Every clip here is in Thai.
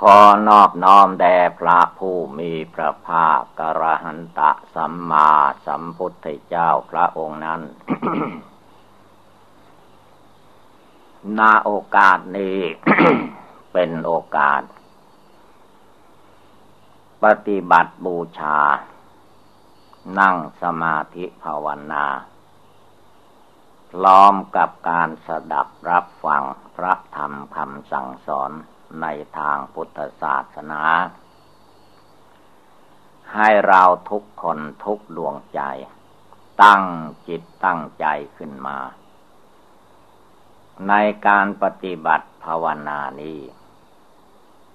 ขอนอบน้อมแด่พระผู้มีพระภาคกระหันตะสัมมาสัมพุทธเจ้าพระองค์นั้น นาโอกาสนี้เป็นโอกาส ปฏิบัติบูชา นั่งสมาธิภาวนาพร้อมกับการสดับรับฟังพระธรรมคำสั่งสอน ในทางพุทธศาสนา ให้เราทุกคนทุกดวงใจ ตั้งจิตตั้งใจขึ้นมา ในการปฏิบัติภาวนานี้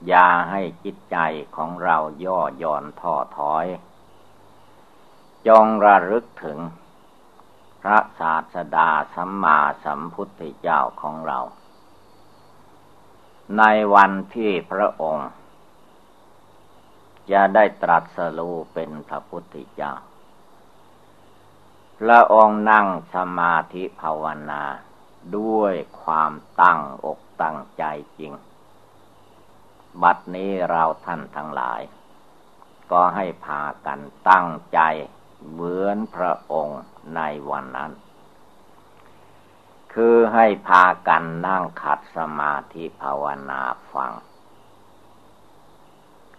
อย่าให้จิตใจของเราย่อหย่อนท้อถอย จงระลึกถึงพระศาสดาสัมมาสัมพุทธเจ้าของเรา ในวันที่พระองค์ จะได้ตรัสรู้เป็นพระพุทธเจ้า พระองค์นั่งสมาธิภาวนาด้วยความตั้งอกตั้งใจจริง บัดนี้เราท่านทั้งหลาย ก็ให้พากันตั้งใจเหมือนพระองค์ในวันนั้น คือให้พากันนั่งขัดสมาธิภาวนาฟัง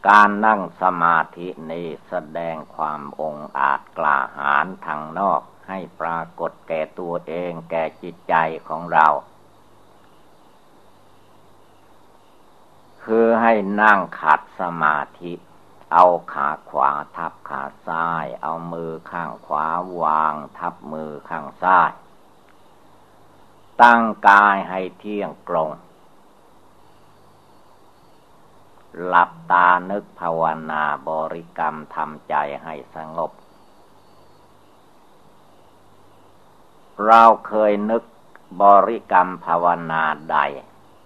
การนั่งสมาธินี้แสดงความองอาจกล้าหาญทางนอกให้ปรากฏแก่ตัวเองแก่จิตใจของเรา คือให้นั่งขัดสมาธิเอาขาขวาทับขาซ้าย เอามือข้างขวาวางทับมือข้างซ้าย ตั้งกายให้เที่ยงตรง หลับตานึกภาวนาบริกรรมทำใจให้สงบ เราเคยนึกบริกรรมภาวนาใด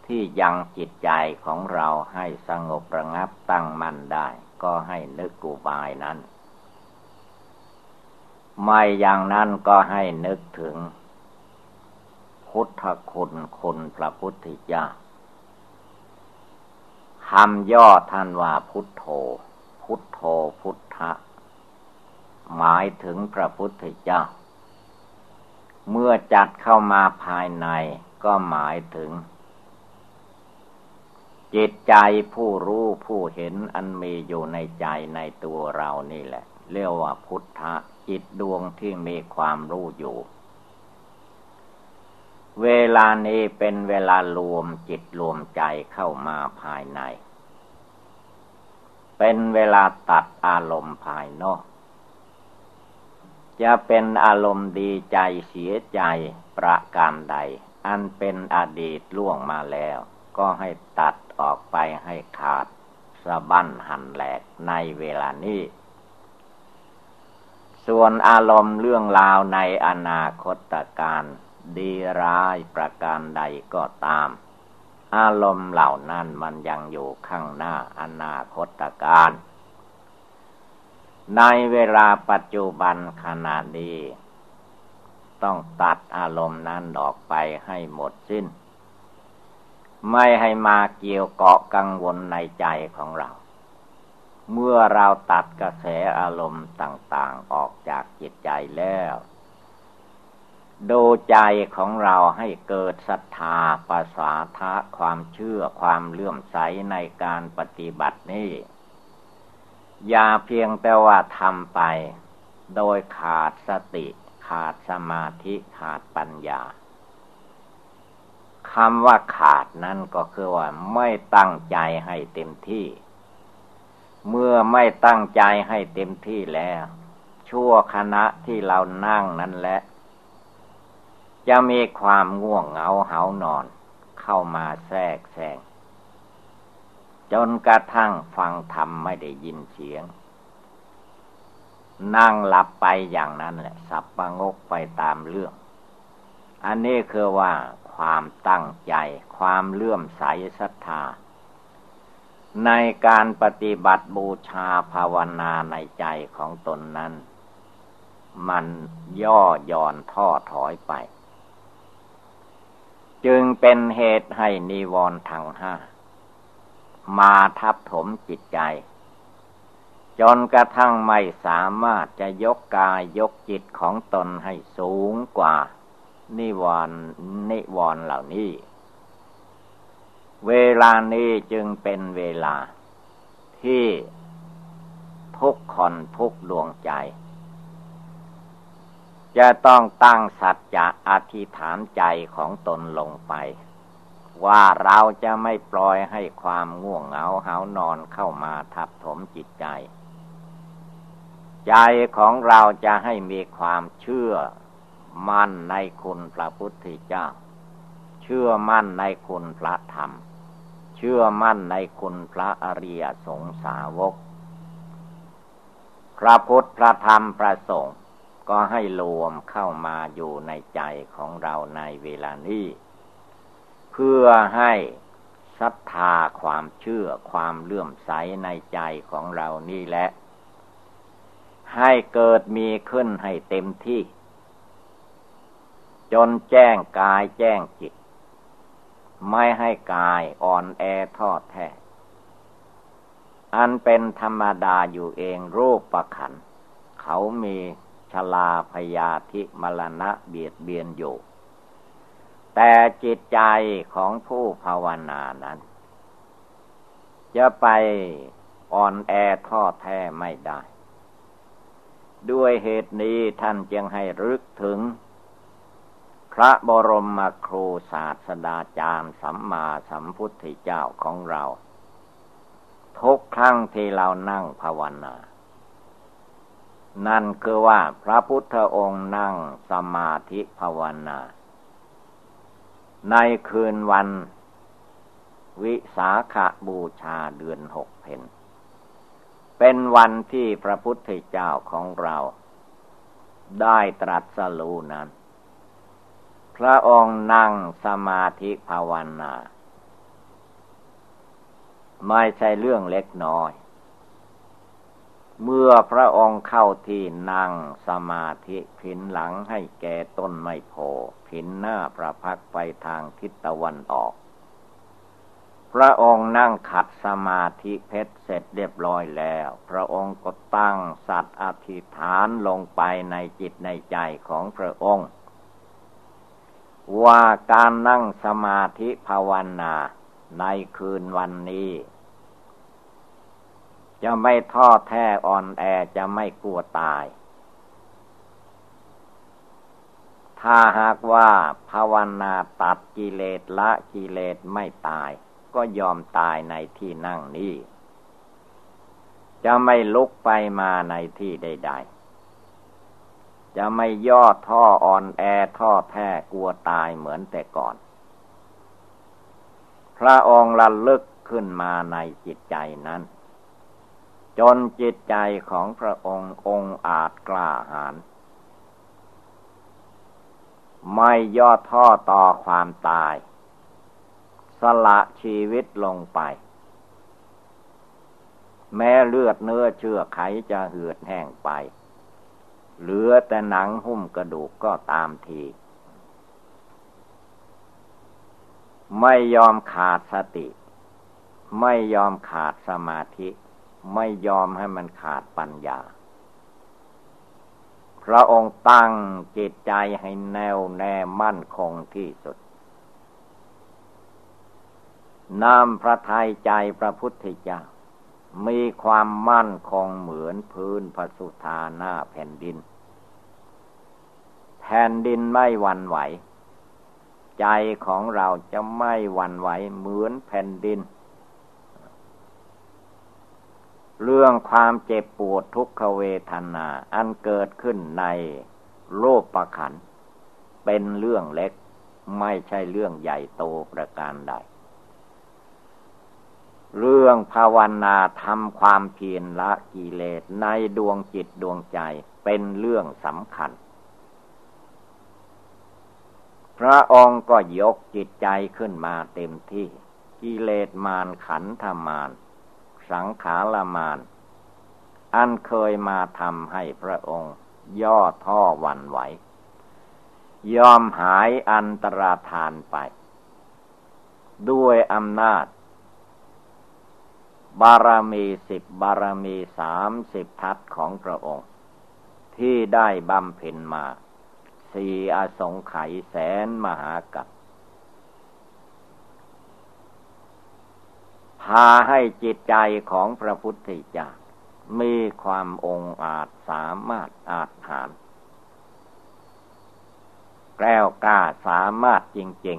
ที่ยังจิตใจของเราให้สงบระงับตั้งมั่นได้ ก็ให้นึกกูบายนั้น ไม่อย่างนั้นก็ให้นึกถึง พุทธคุณคุณพระพุทธเจ้าคำย่อท่านว่าพุทโธ พุทโธพุทธะ หมายถึงพระพุทธเจ้า เมื่อจัดเข้ามาภายในก็หมายถึง จิตใจผู้รู้ผู้เห็นอันมีอยู่ในใจในตัวเรานี่แหละ เรียกว่าพุทธะจิตดวงที่มีความรู้อยู่ เวลานี้เป็นเวลารวมจิตรวมใจเข้ามาภายใน เป็นเวลาตัดอารมณ์ภายนอก จะเป็นอารมณ์ดีใจเสียใจประการใด อันเป็นอดีตล่วงมาแล้ว ก็ให้ตัดออกไปให้ขาดสะบั้นหันแหลกในเวลานี้ส่วนอารมณ์เรื่องราวในอนาคตการ ดีร้ายประการใดก็ตาม อารมณ์เหล่านั้นมันยังอยู่ข้างหน้าอนาคตการ ในเวลาปัจจุบันขณะนี้ต้องตัดอารมณ์นั้นออกไปให้หมดสิ้น ไม่ให้มาเกี่ยวเกาะกังวลในใจของเรา เมื่อเราตัดกระแสอารมณ์ต่าง ๆออกจากจิตใจแล้ว ดูใจของเราให้เกิดศรัทธาภาษาทะความเชื่อความเลื่อมใสในการปฏิบัตินี้ อย่าเพียงแต่ว่าทำไป โดยขาดสติขาดสมาธิขาดปัญญาคำว่าขาดนั่นก็คือว่าไม่ตั้งใจให้เต็มที่ เมื่อไม่ตั้งใจให้เต็มที่แล้ว ชั่วคณะที่เรานั่งนั่นแหละ จะมีความง่วงเหงาเหานอน เข้ามาแทรกแซงจนกระทั่งฟังธรรมไม่ได้ยินเสียง นั่งหลับไปอย่างนั้นแหละ สับประงกไปตามเรื่อง อันนี้คือว่าความตั้งใจ ความเลื่อมใสศรัทธา ในการปฏิบัติบูชาภาวนาในใจของตนนั้น มันย่อหย่อนท่อถอยไป จึงเป็นเหตุให้นิวรณ์ทั้งห้า มาทับถมจิตใจ จนกระทั่งไม่สามารถจะยกกายยกจิตของตนให้สูงกว่า นิวรณ์นิวรณ์เหล่านี้ เวลานี้จึงเป็นเวลาที่ทุกคนทุกดวงใจ จะต้องตั้งสัจจะอธิษฐานใจของตนลงไป ว่าเราจะไม่ปล่อยให้ความง่วงเหงาหานอนเข้ามาทับถมจิตใจ ใจของเราจะให้มีความเชื่อมั่นในคุณพระพุทธเจ้า เชื่อมั่นในคุณพระธรรม เชื่อมั่นในคุณพระอริยสงสาวก พระพุทธพระธรรมพระสงฆ์ ก็ให้รวมเข้ามาอยู่ในใจของเราในเวลานี้ เพื่อให้ศรัทธาความเชื่อความเลื่อมใสในใจของเรานี่แหละ ให้เกิดมีขึ้นให้เต็มที่ จนแจ้งกายแจ้งจิต ไม่ให้กายอ่อนแอทอดแท้อันเป็นธรรมดาอยู่เองรูปประขัน เขามี ชลาพยาธิมรณะเบียดเบียนอยู่ แต่จิตใจของผู้ภาวนานั้น จะไปอ่อนแอทอแท้ไม่ได้ ด้วยเหตุนี้ท่านจึงให้รึกถึง พระบรมครูศาสดาจารย์สัมมาสัมพุทธเจ้าของเรา ทุกครั้งที่เรานั่งภาวนา นั่นคือว่าพระพุทธองค์นั่งสมาธิภาวนา ในคืนวัน วิสาขาบูชาเดือนหกเพนเป็นวันที่พระพุทธเจ้าของเรา ได้ตรัสรู้นั้น พระองค์นั่งสมาธิภาวนา ไม่ใช่เรื่องเล็กน้อย เมื่อพระองค์เข้าที่นั่งสมาธิผินหลังให้แก่ต้นไม้โพผินหน้าพระพักไปทางทิศตะวันออก พระองค์นั่งขัดสมาธิเพชรเสร็จเรียบร้อยแล้ว พระองค์ก็ตั้งสัตว์อธิษฐานลงไปในจิตในใจของพระองค์ ว่าการนั่งสมาธิภาวนาในคืนวันนี้ จะไม่ท้อแท้อ่อนแอจะไม่กลัวตาย ถ้าหากว่าภาวนาตัดกิเลสละกิเลสไม่ตาย ก็ยอมตายในที่นั่งนี้ จะไม่ลุกไปมาในที่ใด ๆ จะไม่ย่อท่ออ่อนแอท่อแท้กลัวตายเหมือนแต่ก่อน พระองค์ระลึกขึ้นมาในจิตใจนั้น จนจิตใจของพระองค์องอาจกล้าหาญไม่ย่อท่อต่อความตาย สละชีวิตลงไป แม้เลือดเนื้อเชื่อไขจะเหือดแห้งไป เหลือแต่หนังหุ้มกระดูกก็ตามที ไม่ยอมขาดสติ ไม่ยอมขาดสมาธิ ไม่ยอมให้มันขาดปัญญา พระองค์ตั้งจิตใจให้แน่วแน่มั่นคงที่สุดนามพระทัยใจพระพุทธเจ้ามีความมั่นคงเหมือนพื้นพระสุธาหน้าแผ่นดิน แผ่นดินไม่หวั่นไหว ใจของเราจะไม่หวั่นไหวเหมือนแผ่นดิน เรื่องความเจ็บปวดทุกขเวทนา อันเกิดขึ้นในโลกประขัน เป็นเรื่องเล็กไม่ใช่เรื่องใหญ่โตประการใด เรื่องภาวนาทำความเพียรละกิเลสในดวงจิตดวงใจเป็นเรื่องสำคัญ พระองค์ก็ยกจิตใจขึ้นมาเต็มที่ กิเลสมารขันธมาร สังขารมารอันเคยมาทำให้พระองค์ ย่อท่อวันไหว ยอมหายอันตราทานไป ด้วยอำนาจ บารมีสิบบารมีสามสิบทัศของพระองค์ ที่ได้บำเพ็ญมา สี่อสงไขยแสนมหากัป พาให้จิตใจของพระพุทธเจ้ามีความองอาจสามารถอาจหารแกล้วกล้าสามารถจริง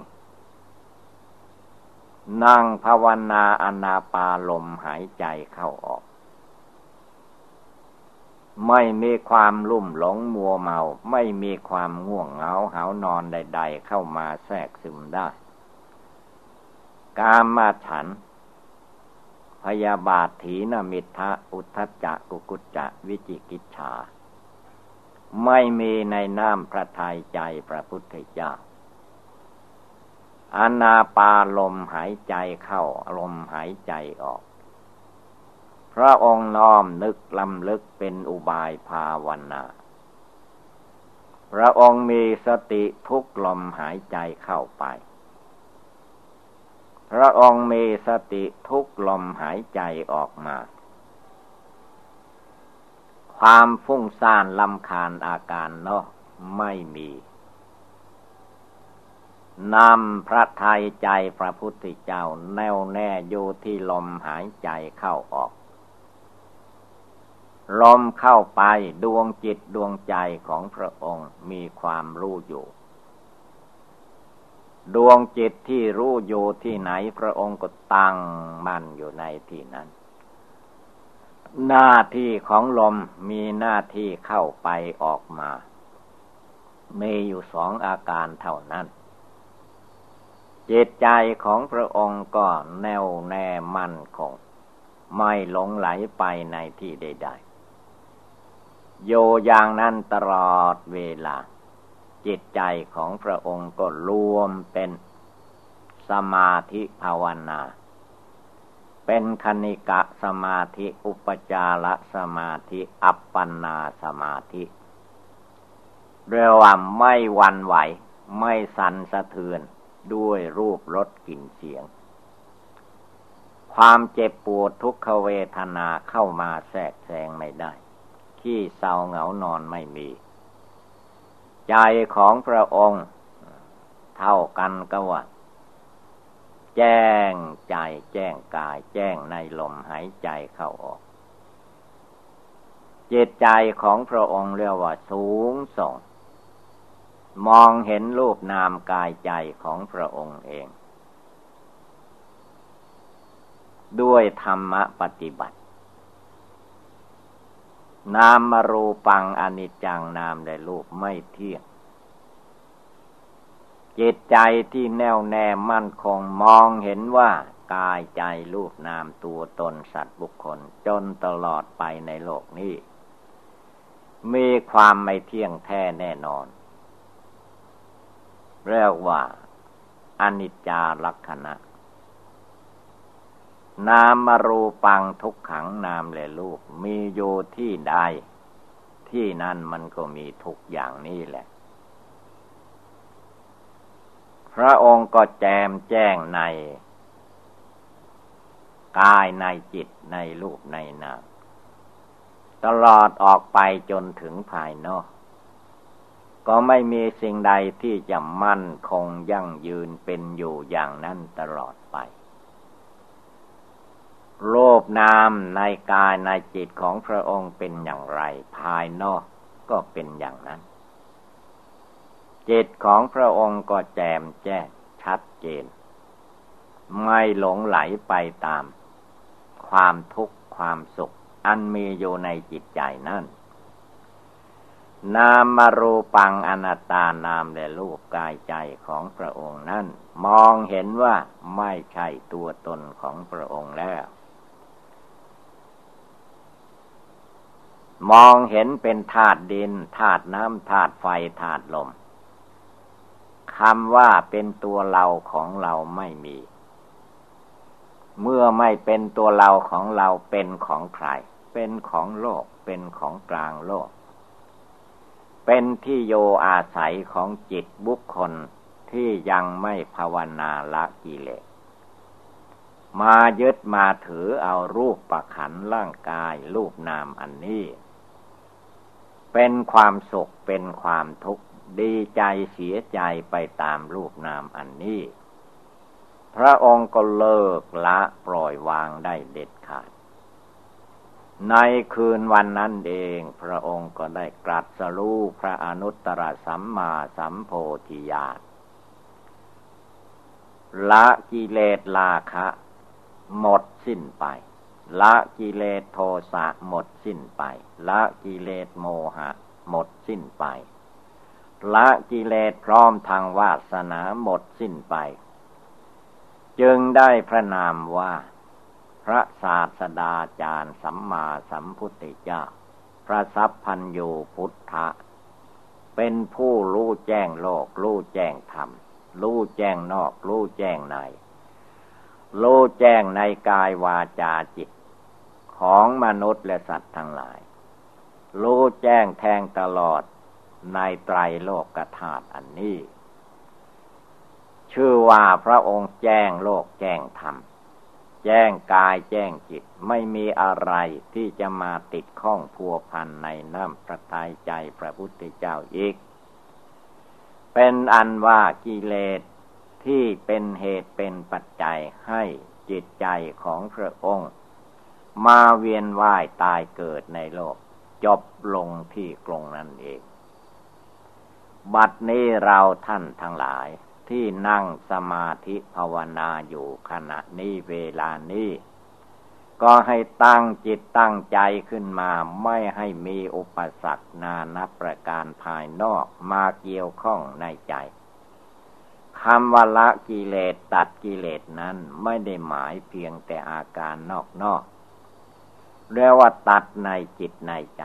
ๆ นั่งภาวนาอนาปาลมหายใจเข้าออก ไม่มีความลุ่มหลงมัวเมา ไม่มีความง่วงเหงาหานอนใด ๆ เข้ามาแทรกซึมได้ กามาฉัน พยาบาทถีนมิทะอุทจจะกุกุจจะวิจิกิจฉา ไม่มีในน้ำพระทัยใจพระพุทธเจ้าอานาปาลมหายใจเข้าลมหายใจออก พระองค์น้อมนึกลำลึกเป็นอุบายภาวนาพระองค์มีสติทุกลมหายใจเข้าไป ระองค์มีสติทุกลมหายใจออกมา ความฟุ้งซ่านลำคาญอาการเนาะไม่มีนำพระทัยใจพระพุทธเจ้าแน่วแน่อยู่ที่ลมหายใจเข้าออก ลมเข้าไปดวงจิตดวงใจของพระองค์มีความรู้อยู่ ดวงจิตที่รู้อยู่ที่ไหนพระองค์ก็ตั้งมั่นอยู่ในที่นั้น หน้าที่ของลมมีหน้าที่เข้าไปออกมา มีอยู่สองอาการเท่านั้น จิตใจของพระองค์ก็แน่วแน่มั่นคง ไม่หลงไหลไปในที่ใดๆโยอย่างนั้นตลอดเวลา จิตใจของพระองค์ก็รวมเป็นสมาธิภาวนา เป็นคณิกะสมาธิอุปจารสมาธิอัปปนาสมาธิเรียกว่าไม่วันไหว ไม่สันสะเทือนด้วยรูปรสกลิ่นเสียง ความเจ็บปวดทุกขเวทนาเข้ามาแทรกแซงไม่ได้ที่เศร้าเหงานอนไม่มี ใจของพระองค์ เท่ากันก็ว่า แจ้งใจแจ้งกาย แจ้งในลมหายใจเข้าออก จิตใจของพระองค์เรียกว่าสูงส่ง มองเห็นรูปนามกายใจของพระองค์เอง ด้วยธรรมปฏิบัติ นามมารูปังอนิจจังนามในรูปไม่เที่ยงจิตใจที่แน่วแน่มั่นคงมองเห็นว่ากายใจรูปนามตัวตนสัตว์บุคคล จนตลอดไปในโลกนี้ มีความไม่เที่ยงแท้แน่นอน เรียกว่าอนิจจาลักษณะ นามมารูปังทุกขังนามและรูป มีอยู่ที่ใดที่นั่นมันก็มีทุกอย่างนี้แหละ พระองค์ก็แจมแจ้งใน กายในจิตในรูปในนามตลอดออกไปจนถึงภายนอก ก็ไม่มีสิ่งใดที่จะมั่นคงยั่งยืนเป็นอยู่อย่างนั้นตลอดไป โลภนามในกายในจิตของพระองค์เป็นอย่างไร ภายนอกก็เป็นอย่างนั้น จิตของพระองค์ก็แจ่มแจ้งชัดเจน ไม่หลงไหลไปตาม ความทุกข์ความสุข อันมีอยู่ในจิตใจนั่น นามมารูปังอนัตตานามและรูปกายใจของพระองค์นั้นมองเห็นว่าไม่ใช่ตัวตนของพระองค์แล้ว มองเห็นเป็นธาตุดินธาตุน้ำธาตุไฟธาตุลมคำว่าเป็นตัวเราของเราไม่มี เมื่อไม่เป็นตัวเราของเราเป็นของใคร เป็นของโลก เป็นของกลางโลก เป็นที่โยอาศัยของจิตบุคคลที่ยังไม่ภาวนาละกิเลสมายึดมาถือเอารูปประขันร่างกายรูปนามอันนี้ เป็นความสุขเป็นความทุกข์ดีใจเสียใจไปตามรูปนามอันนี้ พระองค์ก็เลิกละปล่อยวางได้เด็ดขาด ในคืนวันนั้นเอง พระองค์ก็ได้กรัสรู้พระอนุตตรสัมมาสัมโพธิญาณละกิเลสราคะ หมดสิ้นไป ละกิเลสโทสะหมดสิ้นไป ละกิเลสโมหะ หมดสิ้นไป ละกิเลสพร้อมทางวาสนาหมดสิ้นไป จึงได้พระนามว่า พระศาสดาจารย์สัมมาสัมพุทธเจ้า พระสัพพัญญูพุทธะ เป็นผู้รู้แจ้งโลก รู้แจ้งธรรม รู้แจ้งนอก รู้แจ้งในรู้แจ้งในกายวาจาจิต ของมนุษย์และสัตว์ทั้งหลาย รู้แจ้งแทงตลอดในไตรโลกธาตุอันนี้ ชื่อว่าพระองค์แจ้งโลกแจ้งธรรม แจ้งกายแจ้งจิตไม่มีอะไรที่จะมาติดข้องพัวพันในน้ำพระทัยใจพระพุทธเจ้าอีก เป็นอันว่ากิเลสที่เป็นเหตุเป็นปัจจัยให้จิตใจของพระองค์ มาเวียนว่ายตายเกิดในโลก จบลงที่กรงนั่นเอง บัดนี้เราท่านทั้งหลาย ที่นั่งสมาธิภาวนาอยู่ขณะนี้เวลานี้ก็ให้ตั้งจิตตั้งใจขึ้นมาไม่ให้มีอุปสรรคนานับประการภายนอกมาเกี่ยวข้องในใจคำว่าละกิเลสตัดกิเลสนั้นไม่ได้หมายเพียงแต่อาการนอกๆ เรียกว่าตัดในจิตในใจ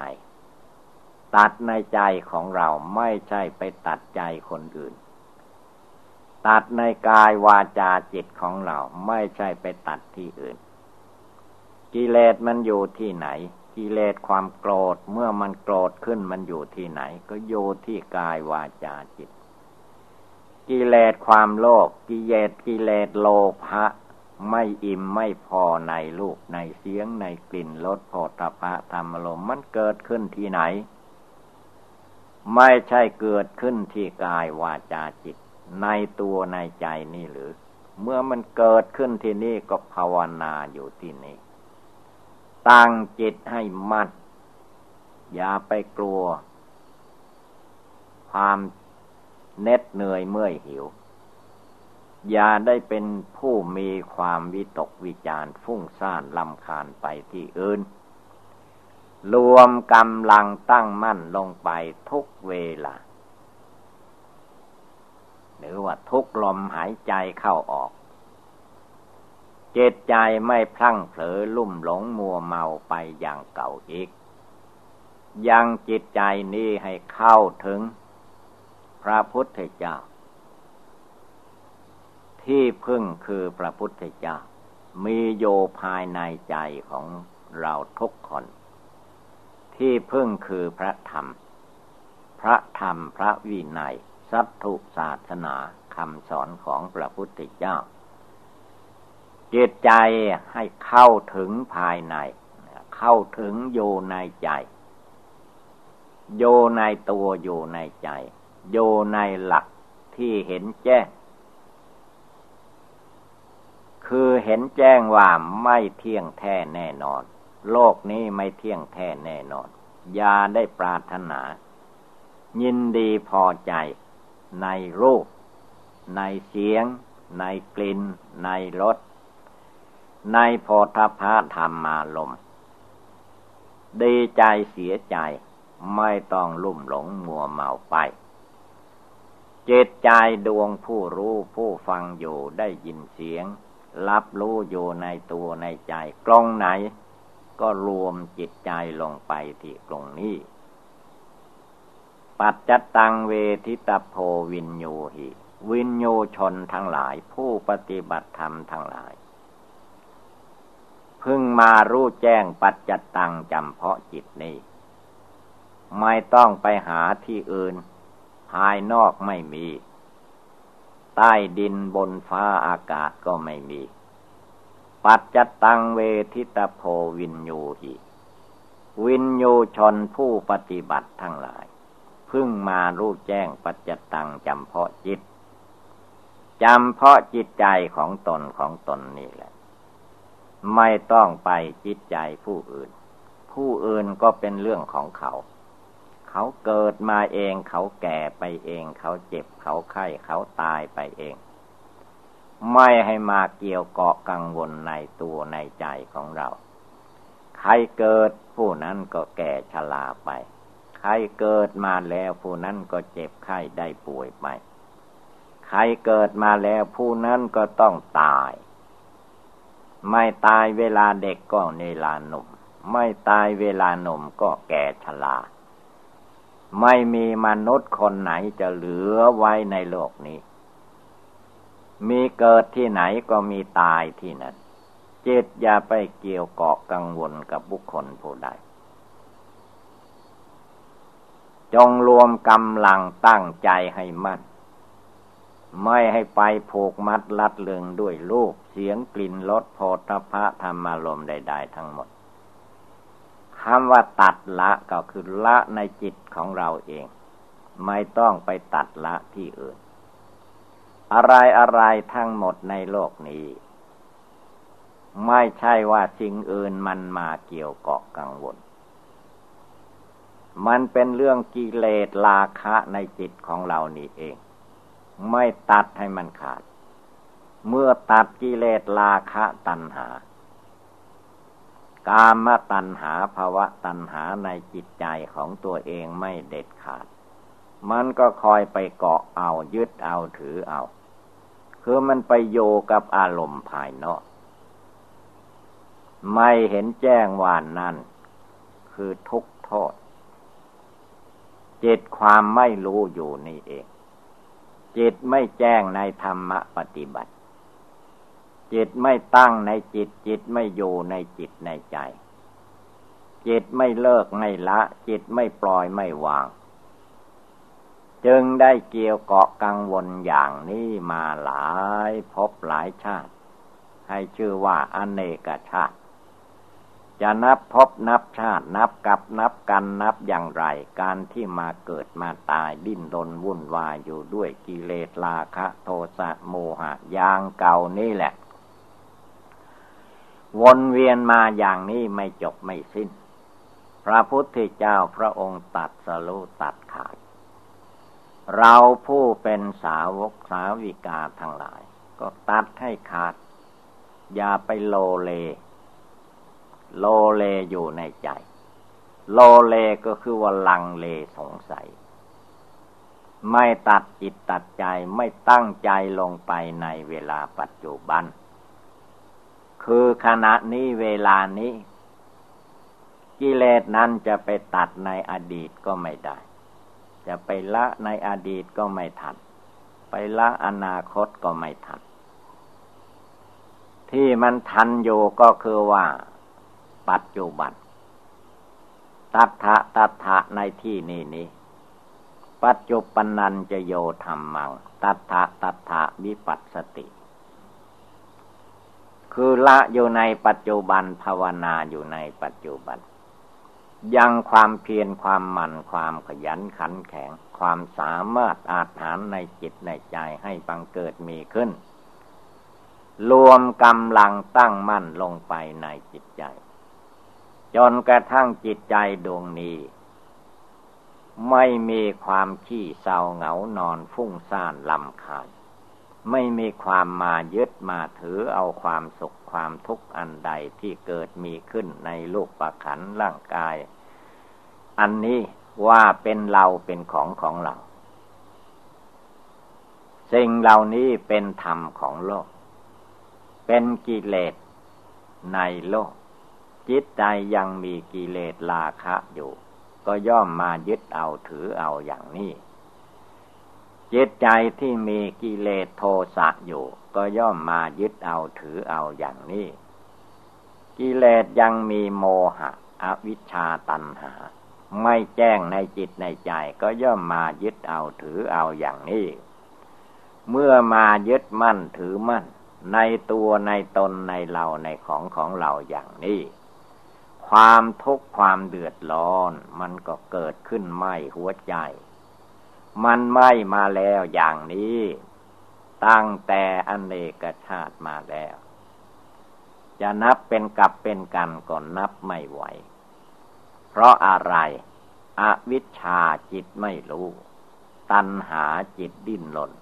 ตัดในใจของเราไม่ใช่ไปตัดใจคนอื่น ตัดในกายวาจาจิตของเราไม่ใช่ไปตัดที่อื่น กิเลสมันอยู่ที่ไหน กิเลสความโกรธเมื่อมันโกรธขึ้นมันอยู่ที่ไหน ก็อยู่ที่กายวาจาจิต กิเลสความโลภกิเลสกิเลสโลภะ ไม่อิ่มไม่พอในลูกในเสียงในกลิ่นรสโผฏฐะธรรมลมมันเกิดขึ้นที่ไหน ไม่ใช่เกิดขึ้นที่กายวาจาจิต ในตัวในใจนี่หรือ เมื่อมันเกิดขึ้นที่นี่ก็ภาวนาอยู่ที่นี่ตั้งจิตให้มัดอย่าไปกลัว ความเน็ดเหนื่อยเมื่อยหิว อย่าได้เป็นผู้มีความวิตกวิจารฟุ้งซ่านลำคาญไปที่อื่น รวมกำลังตั้งมั่นลงไปทุกเวลา หรือว่าทุกลมหายใจเข้าออก เจตใจไม่พลั้งเผลอลุ่มหลงมัวเมาไปอย่างเก่าอีก ยังจิตใจนี้ให้เข้าถึง พระพุทธเจ้า ที่พึ่งคือพระพุทธเจ้า มีโยภายในใจของเราทุกคน ที่พึ่งคือพระธรรม พระธรรมพระวินัยสัตถุศาสนาคำสอนของพระพุทธเจ้าจิตใจให้เข้าถึงภายใน เข้าถึงอยู่ในใจ โยในตัวอยู่ในใจ โยในหลักที่เห็นแจ้ง คือเห็นแจ้งว่าไม่เที่ยงแท้แน่นอน โลกนี้ไม่เที่ยงแท้แน่นอน อย่าได้ปรารถนา ยินดีพอใจ ในรูป ในเสียง ในกลิ่น ในรส ในโพธพะธรรมาลมดีใจเสียใจ ไม่ต้องลุ่มหลงมัวเมาไปจิตใจดวงผู้รู้ผู้ฟังอยู่ได้ยินเสียง รับรู้อยู่ในตัวในใจ กลงไหน ก็รวมจิตใจลงไปที่ตรงนี้ ปัจจตังเวทิตโพวินโยหิ วินโยชนทั้งหลาย ผู้ปฏิบัติธรรมทั้งหลาย พึ่งมารู้แจ้งปัจจตังจำเพาะจิตนี้ ไม่ต้องไปหาที่อื่น ภายนอกไม่มี ใต้ดินบนฟ้าอากาศก็ไม่มี ปัจจตังเวทิตโพวินยูหิวินยูชนผู้ปฏิบัติทั้งหลาย พึ่งมารู้แจ้งปัจจตังจำเพาะจิตจำเพาะจิตใจของตนของตนนี่แหละ ไม่ต้องไปจิตใจผู้อื่น ผู้อื่นก็เป็นเรื่องของเขา เขาเกิดมาเอง เขาแก่ไปเอง เขาเจ็บเขาไข้เขาตายไปเอง ไม่ให้มาเกี่ยวเกาะกังวลในตัวในใจของเรา ใครเกิดผู้นั้นก็แก่ชราไป ใครเกิดมาแล้วผู้นั้นก็เจ็บไข้ได้ป่วยไป ใครเกิดมาแล้วผู้นั้นก็ต้องตาย ไม่ตายเวลาเด็กก็เวลาหนุ่ม ไม่ตายเวลาหนุ่มก็แก่ชรา ไม่มีมนุษย์คนไหนจะเหลือไว้ในโลกนี้ มีเกิดที่ไหนก็มีตายที่นั่นจิตอย่าไปเกี่ยวเกาะกังวลกับบุคคลผู้ใด จงรวมกำลังตั้งใจให้มั่น ไม่ให้ไปผูกมัดลัดเลืองด้วยลูกเสียงกลิ่นรสโพธพะธรรมารมใด ๆ ทั้งหมด คำว่าตัดละก็คือละในจิตของเราเอง ไม่ต้องไปตัดละที่อื่น อะไรอะไรทั้งหมดในโลกนี้ ไม่ใช่ว่าสิ่งอื่นมันมาเกี่ยวเกาะกังวล มันเป็นเรื่องกิเลสราคะในจิตของเรานี่เอง ไม่ตัดให้มันขาด เมื่อตัดกิเลสราคะตัณหา กามตัณหาภาวะตัณหาในจิตใจของตัวเองไม่เด็ดขาด มันก็คอยไปเกาะเอายึดเอาถือเอา คือมันไปโยกับอารมณ์ภายนอก ไม่เห็นแจ้งวานนั่น คือทุกโทษ จิตความไม่รู้อยู่นี่เอง จิตไม่แจ้งในธรรมปฏิบัติ จิตไม่ตั้งในจิต จิตไม่อยู่ในจิตในใจ จิตไม่เลิกไม่ละ จิตไม่ปล่อยไม่วาง จึงได้เกี่ยวเกาะกังวลอย่างนี้มาหลายพบหลายชาติ ให้ชื่อว่าอเนกชาติ จะนับพบนับชาติ นับกับนับกันนับอย่างไร การที่มาเกิดมาตายดิ้นรนวุ่นวายอยู่ด้วยกิเลสราคะ โทสะโมหะอย่างเก่านี่แหละ วนเวียนมาอย่างนี้ไม่จบไม่สิ้น พระพุทธเจ้าพระองค์ตัดสรุตัดขาด เราผู้เป็นสาวกสาวิกาทั้งหลาย ก็ตัดให้ขาด อย่าไปโลเล โลเลอยู่ในใจ โลเลก็คือว่าลังเลสงสัย ไม่ตัดจิตตัดใจไม่ตั้งใจลงไปในเวลาปัจจุบัน คือขณะนี้เวลานี้ กิเลสนั้นจะไปตัดในอดีตก็ไม่ได้ จะไปละในอดีตก็ไม่ทัน ไปละอนาคตก็ไม่ทัน ที่มันทันอยู่ก็คือว่า ปัจจุบัน ตัทะตัทะในที่นี้นี้ปัจจุบันนันจะโยธรรมัง ตัทะตัทะวิปัสสติ คือละอยู่ในปัจจุบันภาวนาอยู่ในปัจจุบัน ยังความเพียรความหมั่นความขยันขันแข็ง ความสามารถอาถานในจิตในใจให้บังเกิดมีขึ้น รวมกำลังตั้งมั่นลงไปในจิตใจ จนกระทั่งจิตใจดวงนี้ ไม่มีความขี้เศร้าเหงานอนฟุ้งซ่านลำคาญ ไม่มีความมายึดมาถือเอาความสุขความทุกข์อันใดที่เกิดมีขึ้นในลูกประขันร่างกาย อันนี้ว่าเป็นเราเป็นของของเรา สิ่งเหล่านี้เป็นธรรมของโลก เป็นกิเลสในโลก จิตใจยังมีกิเลสราคะอยู่ ก็ย่อมมายึดเอาถือเอาอย่างนี้ จิตใจที่มีกิเลสโทสะอยู่ ก็ย่อมมายึดเอาถือเอาอย่างนี้ กิเลสยังมีโมหะ อวิชชาตันหา ไม่แจ้งในจิตในใจก็ย่อมมายึดเอาถือเอาอย่างนี้ เมื่อมายึดมั่นถือมั่น ในตัวในตนในเราในของของเราอย่างนี้ความทุกข์ความเดือดร้อน มันก็เกิดขึ้นไม่หัวใจ มันไม่มาแล้วอย่างนี้ ตั้งแต่อเนกชาติมาแล้ว จะนับเป็นกับเป็นกันก็นับไม่ไหว เพราะอะไร อวิชชาจิตไม่รู้ ตัณหาจิตดิ้นหล่น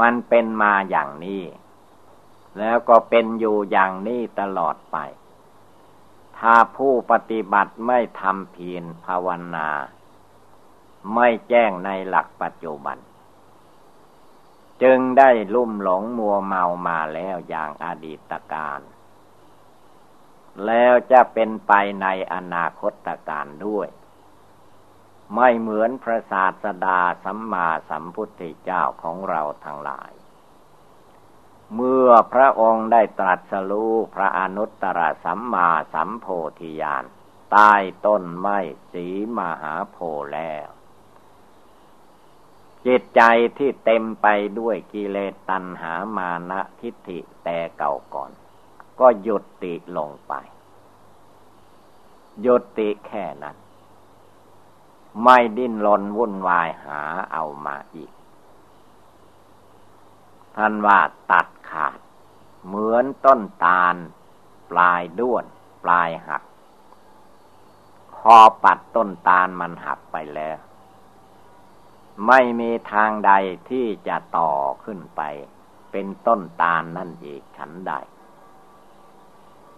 มันเป็นมาอย่างนี้ แล้วก็เป็นอยู่อย่างนี้ตลอดไป ถ้าผู้ปฏิบัติไม่ทำเพียรภาวนา ไม่แจ้งในหลักปัจจุบัน จึงได้ลุ่มหลงมัวเมามาแล้วอย่างอดีตการ แล้วจะเป็นไปในอนาคตการด้วย ไม่เหมือนพระศาสดาสัมมาสัมพุทธเจ้าของเราทั้งหลาย เมื่อพระองค์ได้ตรัสรู้พระอนุตตรสัมมาสัมโพธิญาณใต้ต้นไม้สีมหาโพแล้ว จิตใจที่เต็มไปด้วยกิเลสตัณหามานะทิฏฐิแต่เก่าก่อน ก็หยุดติลงไปหยุดติแค่นั้น ไม่ดิ้นรนวุ่นวายหาเอามาอีก ท่านว่าตัดขาด เหมือนต้นตาล ปลายด้วน ปลายหักคอปัดต้นตาลมันหักไปแล้ว ไม่มีทางใดที่จะต่อขึ้นไป เป็นต้นตาลนั่นอีกฉันใด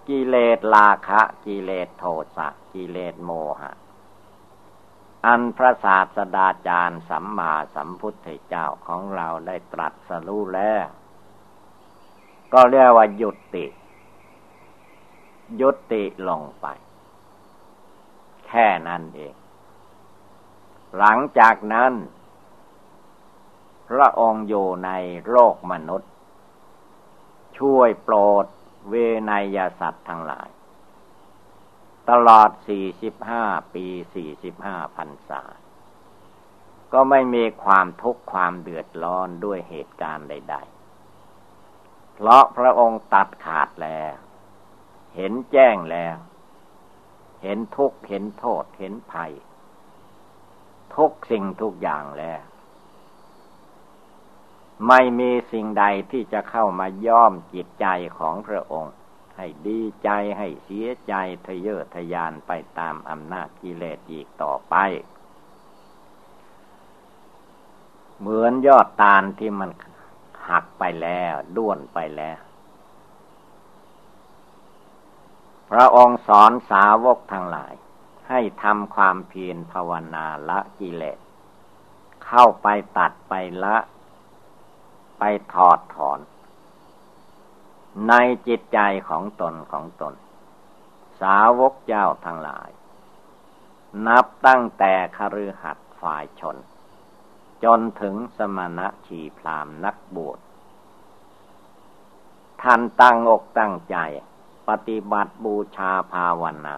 กิเลสราคะ กิเลสโทสะกิเลสโมหะ อันพระศาสดาจารย์สัมมาสัมพุทธเจ้าของเราได้ตรัสรู้แล้ว ก็เรียกว่ายุติ ยุติลงไป แค่นั้นเองหลังจากนั้น พระองค์อยู่ในโลกมนุษย์ ช่วยโปรดเวนยสัตว์ทั้งหลาย ตลอดสี่สิบห้าปีสี่สิบห้าพันษา ก็ไม่มีความทุกข์ความเดือดร้อนด้วยเหตุการณ์ใด ๆ เพราะพระองค์ตัดขาดแล้ว เห็นแจ้งแล้ว เห็นทุกข์ เห็นโทษ เห็นภัย ทุกสิ่งทุกอย่างแล้ว ไม่มีสิ่งใดที่จะเข้ามาย่อมจิตใจของพระองค์ ให้ดีใจให้เสียใจทะเยอทะยานไปตามอำนาจกิเลสอีกต่อไป เหมือนยอดตาลที่มันหักไปแล้วด้วนไปแล้ว พระองค์สอนสาวกทั้งหลาย ให้ทำความเพียรภาวนาละกิเลส เข้าไปตัดไปละ ไปถอดถอน ในจิตใจของตนของตน สาวกเจ้าทั้งหลาย นับตั้งแต่คฤหัสถ์ฝ่ายชน จนถึงสมณะชีพรามนักบวชท่านตั้งอกตั้งใจ ปฏิบัติบูชาภาวนา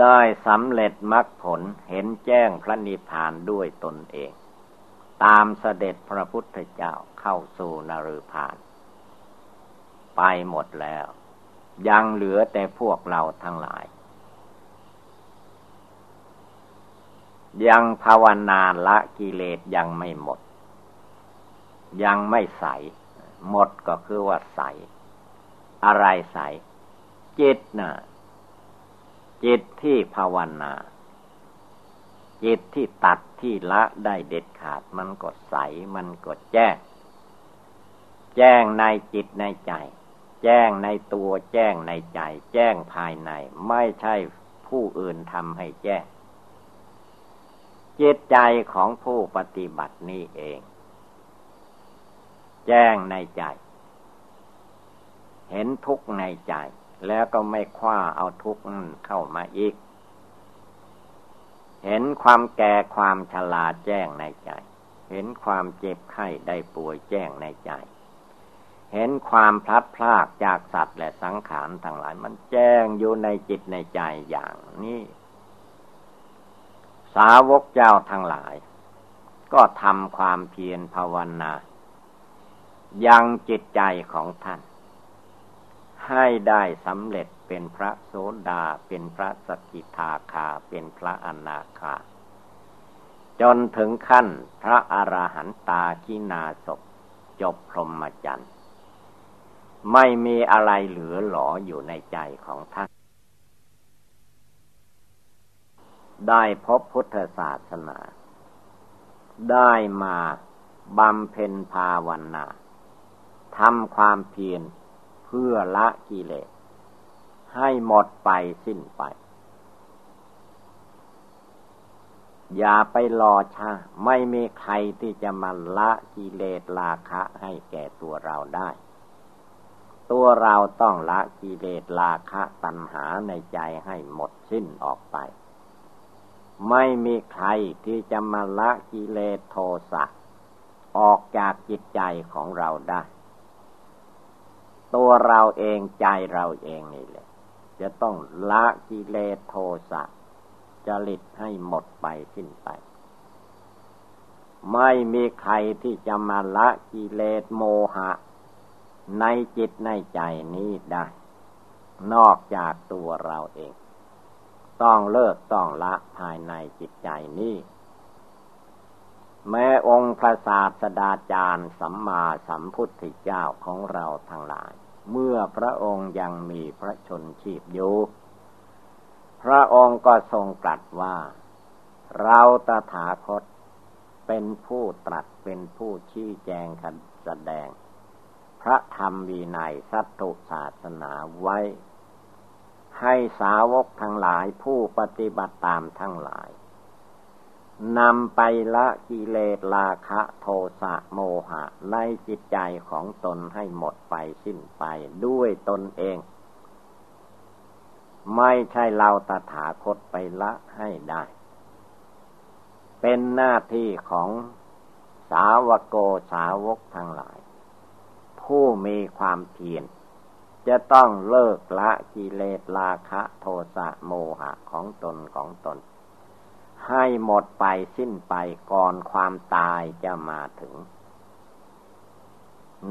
ได้สำเร็จมรรคผลเห็นแจ้งพระนิพพานด้วยตนเอง ตามเสด็จพระพุทธเจ้าเข้าสู่นรพาน ไปหมดแล้ว ยังเหลือแต่พวกเราทั้งหลาย ยังภาวนาละกิเลสยังไม่หมด ยังไม่ใส หมดก็คือว่าใส อะไรใส จิตนะ่ะจิตที่ภาวนา จิตที่ตัดที่ละได้เด็ดขาดมันก็ใสมันก็แจ้ง แจ้งในจิตในใจ แจ้งในตัวแจ้งในใจ แจ้งภายใน ไม่ใช่ผู้อื่นทำให้แจ้งจิตใจของผู้ปฏิบัตินี้เอง แจ้งในใจ เห็นทุกข์ในใจ แล้วก็ไม่คว้าเอาทุกข์เข้ามาอีก เห็นความแก่ความชราแจ้งในใจ เห็นความเจ็บไข้ได้ป่วยแจ้งในใจ เห็นความพลัดพรากจากสัตว์และสังขารทั้งหลาย มันแจ้งอยู่ในจิตในใจอย่างนี้สาวกเจ้าทั้งหลาย ก็ทำความเพียรภาวนายังจิตใจของท่าน ให้ได้สำเร็จ เป็นพระโสดา เป็นพระสกิทาคา เป็นพระอนาคา จนถึงขั้นพระอรหันตาคินาศจบพรหมจรรย์ไม่มีอะไรเหลือหลออยู่ในใจของท่าน ได้พบพุทธศาสนา ได้มาบำเพ็ญภาวนาทำความเพียรเพื่อละกิเลส ให้หมดไปสิ้นไป อย่าไปรอช้าไม่มีใครที่จะมาละกิเลสราคะให้แก่ตัวเราได้ ตัวเราต้องละกิเลสราคะตัณหาในใจให้หมดสิ้นออกไป ไม่มีใครที่จะมาละกิเลสโทสะออกจากจิตใจของเราได้ ตัวเราเองใจเราเองนี่แหละ จะต้องละกิเลสโทสะจริตให้หมดไปสิ้นไป ไม่มีใครที่จะมาละกิเลสโมหะ ในจิตในใจนี้ได้ นอกจากตัวเราเอง ต้องเลิกต้องละภายในจิตใจนี้แม้องค์พระศาสดาจารย์สัมมาสัมพุทธเจ้าของเราทั้งหลาย เมื่อพระองค์ยังมีพระชนชีพอยู่ พระองค์ก็ทรงตรัสว่า เราตถาคต เป็นผู้ตรัสเป็นผู้ชี้แจงแสดง พระธรรมวีนัยสัตตุศาสนาไว้ ให้สาวกทั้งหลายผู้ปฏิบัติตามทั้งหลาย นำไปละกิเลสราคะโทสะโมหะในจิตใจของตนให้หมดไปสิ้นไปด้วยตนเอง ไม่ใช่เราตถาคตไปละให้ได้ เป็นหน้าที่ของสาวโกสาวกทั้งหลาย ผู้มีความเพียรจะต้องเลิกละกิเลสราคะโทสะโมหะของตนของตน ให้หมดไปสิ้นไปก่อนความตายจะมาถึง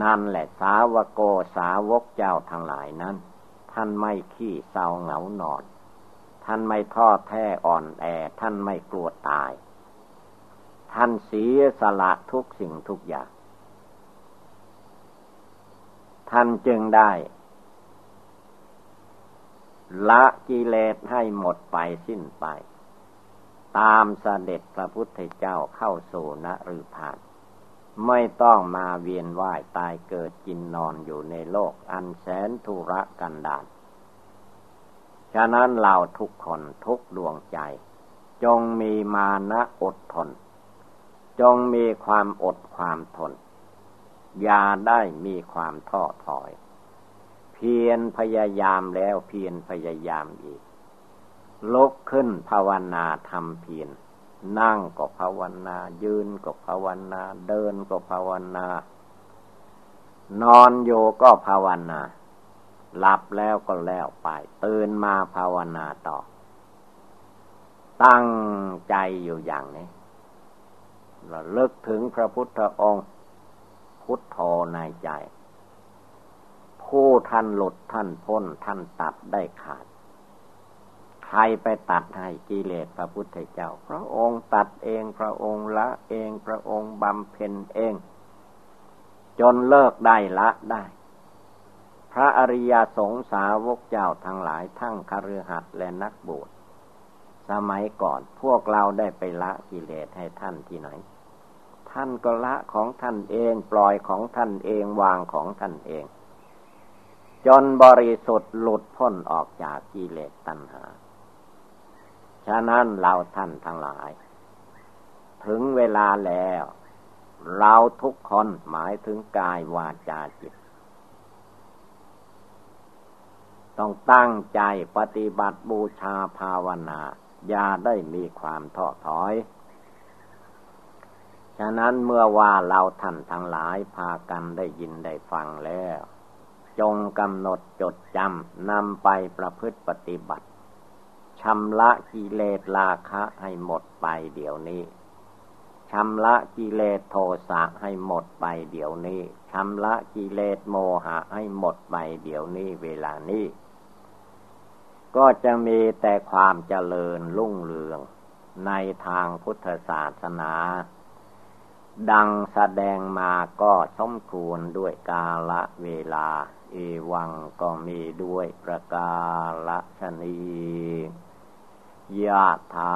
นั่นแหละสาวโกสาวกเจ้าทั้งหลายนั้น ท่านไม่ขี้เศร้าเหงานอน ท่านไม่ท้อแท้อ่อนแอ ท่านไม่กลัวตาย ท่านเสียสละทุกสิ่งทุกอย่าง ท่านจึงได้ ละกิเลสให้หมดไปสิ้นไป ตามเสด็จพระพุทธเจ้าเข้าสู่นฤพาน ไม่ต้องมาเวียนว่ายตายเกิดกินนอนอยู่ในโลกอันแสนทุรกันดารฉะนั้นเราทุกคนทุกดวงใจ จงมีมานะอดทน จงมีความอดความทน อย่าได้มีความท้อถอย เพียรพยายามแล้วเพียรพยายามอีก ลุกขึ้นภาวนาทำเพียรนั่งก็ภาวนา ยืนก็ภาวนา เดินก็ภาวนา นอนโยก็ภาวนา หลับแล้วก็แล้วไปตื่นมาภาวนาต่อ ตั้งใจอยู่อย่างนี้เราเลิกถึงพระพุทธองค์ พุทโธในใจ ผู้ท่านหลุดท่านพ้นท่านตัดได้ขาด ใครไปตัดให้กิเลสพระพุทธเจ้า พระองค์ตัดเองพระองค์ละเองพระองค์บำเพ็ญเอง จนเลิกได้ละได้ พระอริยสงสาวกเจ้าทั้งหลายทั้งคฤหัสถ์และนักบวชสมัยก่อนพวกเราได้ไปละกิเลสให้ท่านที่ไหน ท่านก็ละของท่านเองปล่อยของท่านเองวางของท่านเอง จนบริสุทธิ์หลุดพ้นออกจากกิเลสตัณหา ฉะนั้นเราท่านทั้งหลาย ถึงเวลาแล้ว เราทุกคนหมายถึงกายวาจาจิต ต้องตั้งใจปฏิบัติบูชาภาวนา อย่าได้มีความท้อถอย ฉะนั้นเมื่อว่าเราท่านทั้งหลายพากันได้ยินได้ฟังแล้ว จงกำหนดจดจำนำไปประพฤติปฏิบัติ ชำระกิเลสราคะให้หมดไปเดี๋ยวนี้ชำระกิเลสโทสะให้หมดไปเดี๋ยวนี้ชำระกิเลสโมหะให้หมดไปเดี๋ยวนี้เวลานี้ ก็จะมีแต่ความเจริญรุ่งเรือง ในทางพุทธศาสนา ดังแสดงมาก็สมควรด้วยกาละเวลา เอวังก็มีด้วยประกาละชนี ยะถา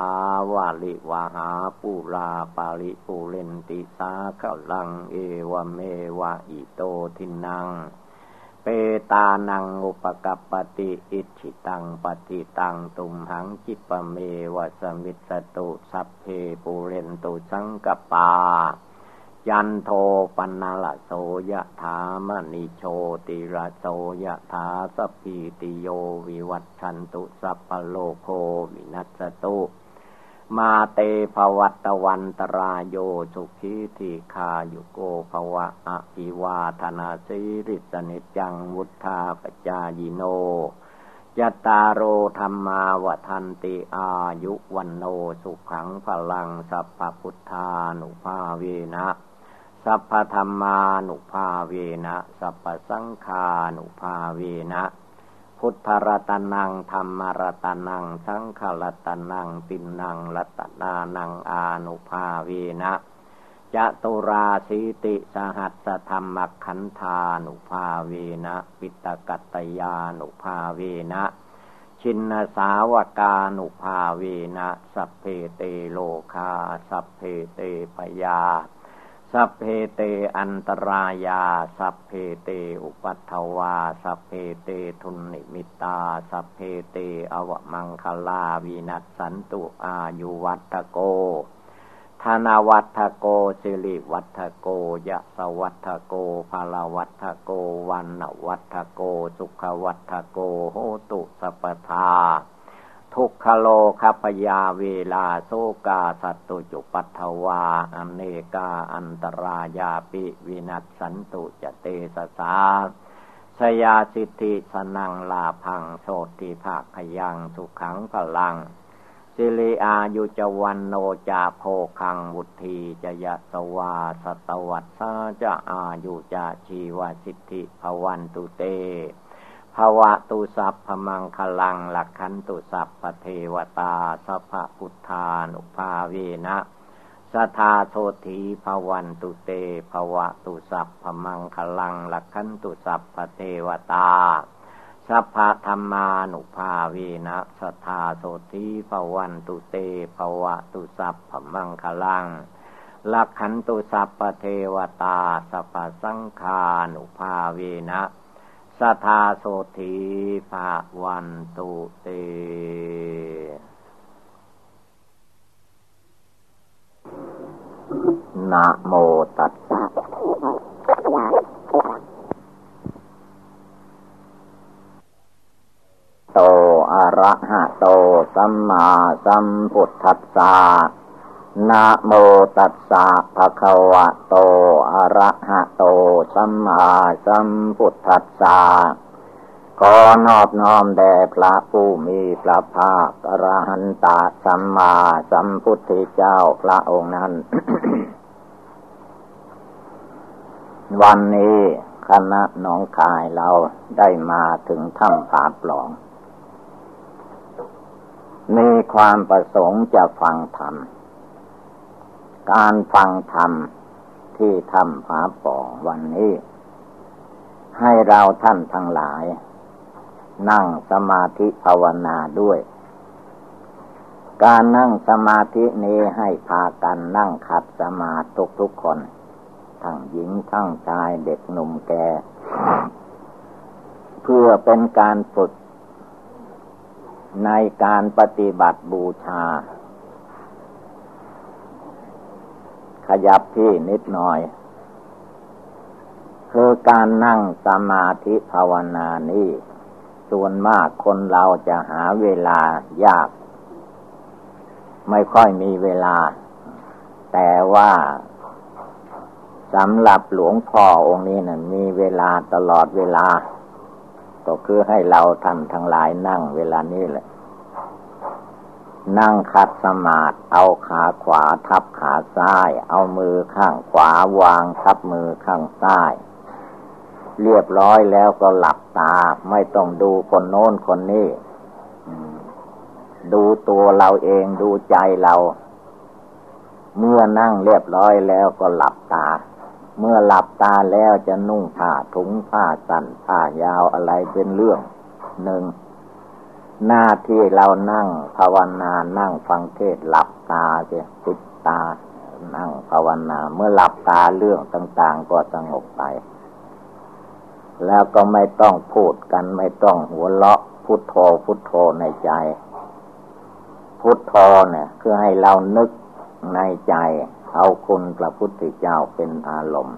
วาลิวาหาปูราปะริปูเรนติสาคะรังเอวะเมวะอิโตทินนัง เปตานังอุปะกัปปะติอิจฉิตังปัตถิตังตุมหังขิปปะเมวะสะมิชฌะตุสัพเพปูเรนตุสังกัปปา จันโทปัณณะระโสยะถามะณิโชติระโสยะถาสัพพีติโยวิวัชชันตุสัพพะโรโควินัสตุมาเตภวัตวันตรายโยสุขีทีคายุโกภวะอภิวาธนาสิริสนิจังวุธาปจายโนยตาโรธรรมาวทันติอายุวันโนสุขังพลังสัพพุทธานุภาเวนะ สัพพธรรมานุภาเวนะ สัพพสังฆานุภาเวนะ พุทธรัตนังธรรมรัตนัง สังฆรัตนังปินนังรัตนานังอานุภาเวนะจตุราสีติสหัสธรรมขันธานุภาเวนะปิตกัตยานุภาเวนะ ชินสาวกานุภาเวนะ สัพเพเตโลคา สัพเพเตปยา สัพเพเตอันตรายา สัพเพเตอุปัททวา สัพเพเตทุนนิมิตตา สัพเพเตอวมังคลาวินัสสันตุอายุวัฑฒโก ธนวัฑฒโกสิริวัฑฒโกยสวัฑฒโกพลวัฑฒโกวัณณวัฑฒโก สุขวัฑฒโกโหตุสัพพทา ทุกขโรคภยาเวลาโซกาสัตตุจุปัทวาอเนกาอันตรายาปิวินัสสันตุจเตสสาสยาสิทธิสนังลาพังโสติภาคยังสุขังพลัง สิริอายุจวันโนจาโพคังวุธีจยะสวาสตวัตสาจะอายุจาชีวสิทธิภวันตุเต ภาวะตุสัพพมังคลังหลักขันตุสัพพเทวตาสัพพพุทธานุภาเวนะสทาโทธีภวันตุเตภวะตุสัพพมังคลังหลักขันตุสัพพเทวตาสัพพธรรมานุภาเวนะสทาโสธีภวันตุเตภวะตุสัพพมังคลังลักขันตุสัพพเทวตาสัพพสังฆานุภาเวนะ สทาโสธีภาวันตุเต นะโมตัสสะโตอะระหะโต สัมมาสัมพุทธัสสะ นะโมตัสสะภะคะวะโต อะระหะโต สัมมาสัมพุทธัสสะขอนอบน้อมแด่พระผู้มีพระภาคอรหันตสัมมาสัมพุทธเจ้าพระองค์นั้น วันนี้คณะน้องคายเราได้มาถึงถ้ำผาปล่อง มีความประสงค์จะฟังธรรม การฟังธรรมที่ทำผาป่องวันนี้ ให้เราท่านทั้งหลาย นั่งสมาธิภาวนาด้วย การนั่งสมาธินี้ให้พากันนั่งขัดสมาธิทุกคน ทั้งหญิงทั้งชายเด็กหนุ่มแก่เพื่อเป็นการฝึกในการปฏิบัติบูชา ขยับที่นิดหน่อย คือการนั่งสมาธิภาวนานี้ ส่วนมากคนเราจะหาเวลายาก ไม่ค่อยมีเวลา แต่ว่าสำหรับหลวงพ่อองค์นี้นะ่ะมีเวลาตลอดเวลา ก็คือให้เราท่านทั้งหลายนั่งเวลานี้แหละ นั่งคัดสมาธิเอาขาขวาทับขาซ้าย เอามือข้างขวาวางทับมือข้างซ้าย เรียบร้อยแล้วก็หลับตาไม่ต้องดูคนโน้นคนนี้ดูตัวเราเองดูใจเรา เมื่อนั่งเรียบร้อยแล้วก็หลับตา เมื่อหลับตาแล้วจะนุ่งผ้าถุงผ้าสั้นผ้ายาวอะไรเป็นเรื่องหนึ่ง หน้าที่เรานั่งภาวนานั่งฟังเทศหลับตาเสียปิดตา นั่งภาวนาเมื่อหลับตาเรื่องต่าง ๆ ก็สงบไป แล้วก็ไม่ต้องพูดกันไม่ต้องหัวเราะพุทโธพุทโธในใจ พุทโธเนี่ยคือให้เรานึกในใจเอาคุณพระพุทธเจ้าเป็นอารมณ์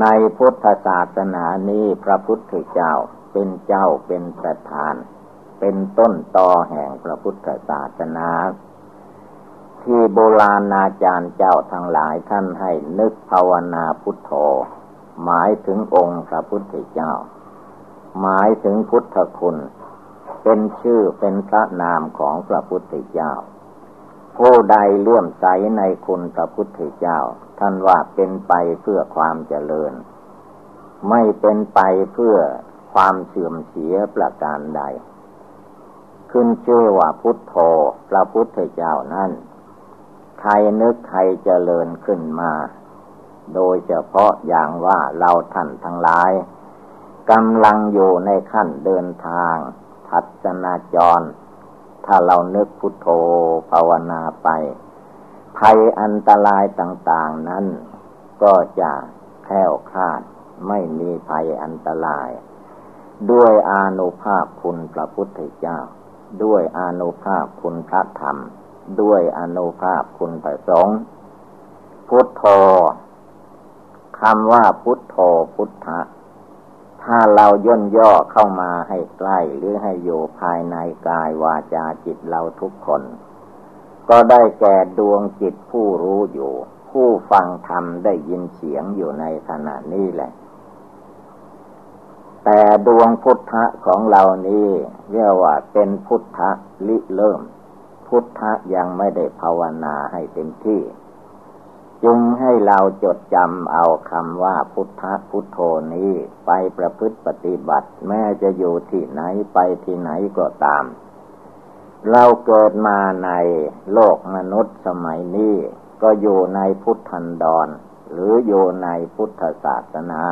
ในพุทธศาสนานี้พระพุทธเจ้าเป็นเจ้าเป็นประธาน เป็นต้นตอแห่งพระพุทธศาสนา ที่โบราณอาจารย์เจ้าทั้งหลายท่านให้นึกภาวนาพุทโธ หมายถึงองค์พระพุทธเจ้า หมายถึงพุทธคุณ เป็นชื่อเป็นพระนามของพระพุทธเจ้า ผู้ใดเลื่อมใสในคุณพระพุทธเจ้า ท่านว่าเป็นไปเพื่อความเจริญ ไม่เป็นไปเพื่อความเสื่อมเสียประการใด ขึ้นชื่อว่าพุทโธพระพุทธเจ้านั้นใครนึกใครเจริญขึ้นมา โดยเฉพาะอย่างว่าเราท่านทั้งหลายกำลังอยู่ในขั้นเดินทางทัศนาจร ถ้าเรานึกพุทโธภาวนาไป ภัยอันตรายต่างๆนั้น ก็จะแคล้วคลาดไม่มีภัยอันตราย ด้วยอานุภาพคุณพระพุทธเจ้า ด้วยอานุภาพคุณพระธรรม ด้วยอานุภาพคุณพระสงฆ์พุทโธคำว่าพุทโธพุทธะถ้าเราย่นย่อเข้ามาให้ใกล้หรือให้อยู่ภายในกายวาจาจิตเราทุกคน ก็ได้แก่ดวงจิตผู้รู้อยู่ ผู้ฟังธรรมได้ยินเสียงอยู่ในขณะนี้แหละ แต่ดวงพุทธะของเรานี้เรียกว่าเป็นพุทธะลิเริ่ม พุทธะยังไม่ได้ภาวนาให้เต็มที่ จึงให้เราจดจำเอาคำว่าพุทธะพุทโธนี้ไปประพฤติปฏิบัติ แม้จะอยู่ที่ไหนไปที่ไหนก็ตาม เราเกิดมาในโลกมนุษย์สมัยนี้ ก็อยู่ในพุทธันดร หรืออยู่ในพุทธศาสนา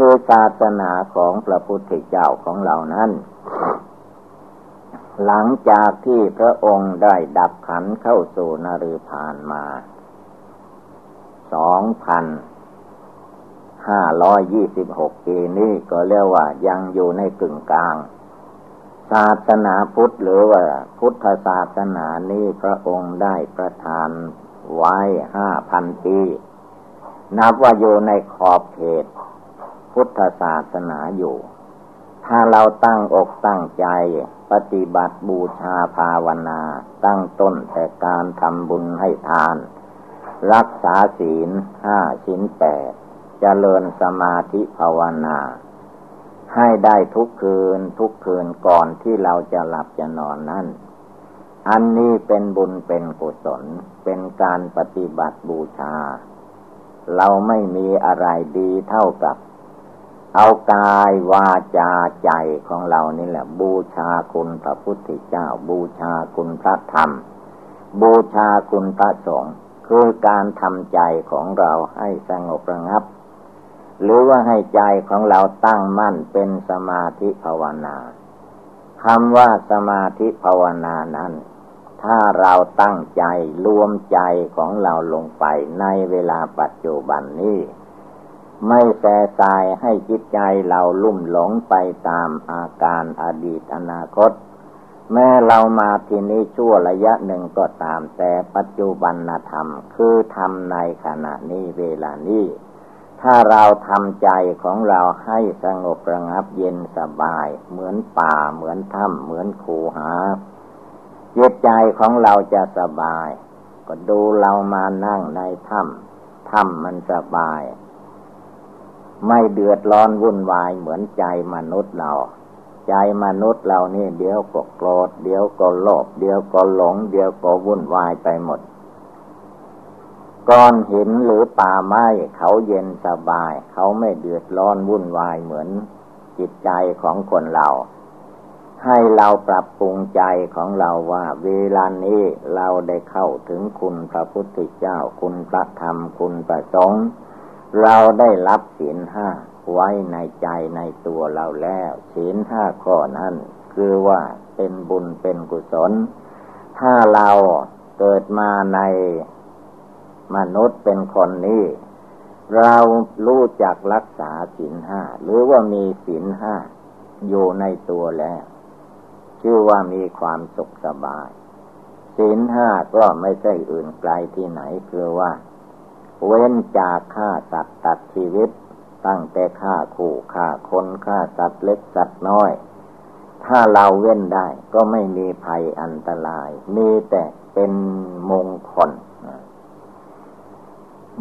คือศาสนาของพระพุทธเจ้าของเรานั้น หลังจากที่พระองค์ได้ดับขันเข้าสู่นริพานมาสองพันห้าร้อยยี่สิบหกปีนี้ก็เรียกว่ายังอยู่ในกึ่งกลาง ศาสนาพุทธหรือว่า พุทธศาสนานี้พระองค์ได้ประทานไว้ห้าพันปี นับว่าอยู่ในขอบเขต พุทธศาสนาอยู่ ถ้าเราตั้งอกตั้งใจ ปฏิบัติบูชาภาวนา ตั้งต้นแต่การทำบุญให้ทาน รักษาศีลห้าชิ้นแปดจเจริญสมาธิภาวนา ให้ได้ทุกคืนทุกคืนก่อนที่เราจะหลับจะนอนนั่นอันนี้เป็นบุญเป็นกุศล เป็นการปฏิบัติบูชา เราไม่มีอะไรดีเท่ากับ เอากายวาจาใจของเรานี่แหละ บูชาคุณพระพุทธเจ้า บูชาคุณพระธรรม บูชาคุณพระสงฆ์คือการทำใจของเราให้สงบระงับ หรือว่าให้ใจของเราตั้งมั่นเป็นสมาธิภาวนาคำว่าสมาธิภาวนานั้น ถ้าเราตั้งใจรวมใจของเราลงไปในเวลาปัจจุบันนี้ ไม่แสสายให้จิตใจเราลุ่มหลงไปตามอาการอดีตอนาคต แม้เรามาที่นี้ชั่วระยะหนึ่งก็ตาม แต่ปัจจุบันธรรม คือทำในขณะนี้เวลานี้ ถ้าเราทำใจของเราให้สงบระงับเย็นสบาย เหมือนป่าเหมือนถ้ำเหมือนคูหาจิตใจของเราจะสบาย ก็ดูเรามานั่งในถ้ำถ้ำมันสบาย ไม่เดือดร้อนวุ่นวายเหมือนใจมนุษย์เรา ใจมนุษย์เรานี่เดี๋ยวก็โกรธเดี๋ยวก็โลภเดี๋ยวก็หลง เดี๋ยวก็วุ่นวายไปหมดก้อนหินหรือป่าไม้เขาเย็นสบาย เขาไม่เดือดร้อนวุ่นวายเหมือนจิตใจของคนเรา ให้เราปรับปรุงใจของเราว่า เวลานี้เราได้เข้าถึงคุณพระพุทธเจ้าคุณพระธรรมคุณพระสงฆ์ เราได้รับศีลห้าไว้ในใจในตัวเราแล้วศีลห้าข้อนั้น คือว่าเป็นบุญเป็นกุศล ถ้าเราเกิดมาในมนุษย์เป็นคนนี้ เรารู้จักรักษาศีลห้าหรือว่ามีศีลห้าอยู่ในตัวแล้ว ชื่อว่ามีความสุขสบายศีลห้าก็ไม่ใช่อื่นไกลที่ไหนคือว่า เว้นจากฆ่าสัตว์ตัดชีวิต ตั้งแต่ฆ่าขู่ฆ่าคนฆ่าสัตว์เล็กสัตว์น้อย ถ้าเราเว้นได้ก็ไม่มีภัยอันตราย มีแต่เป็นมงคล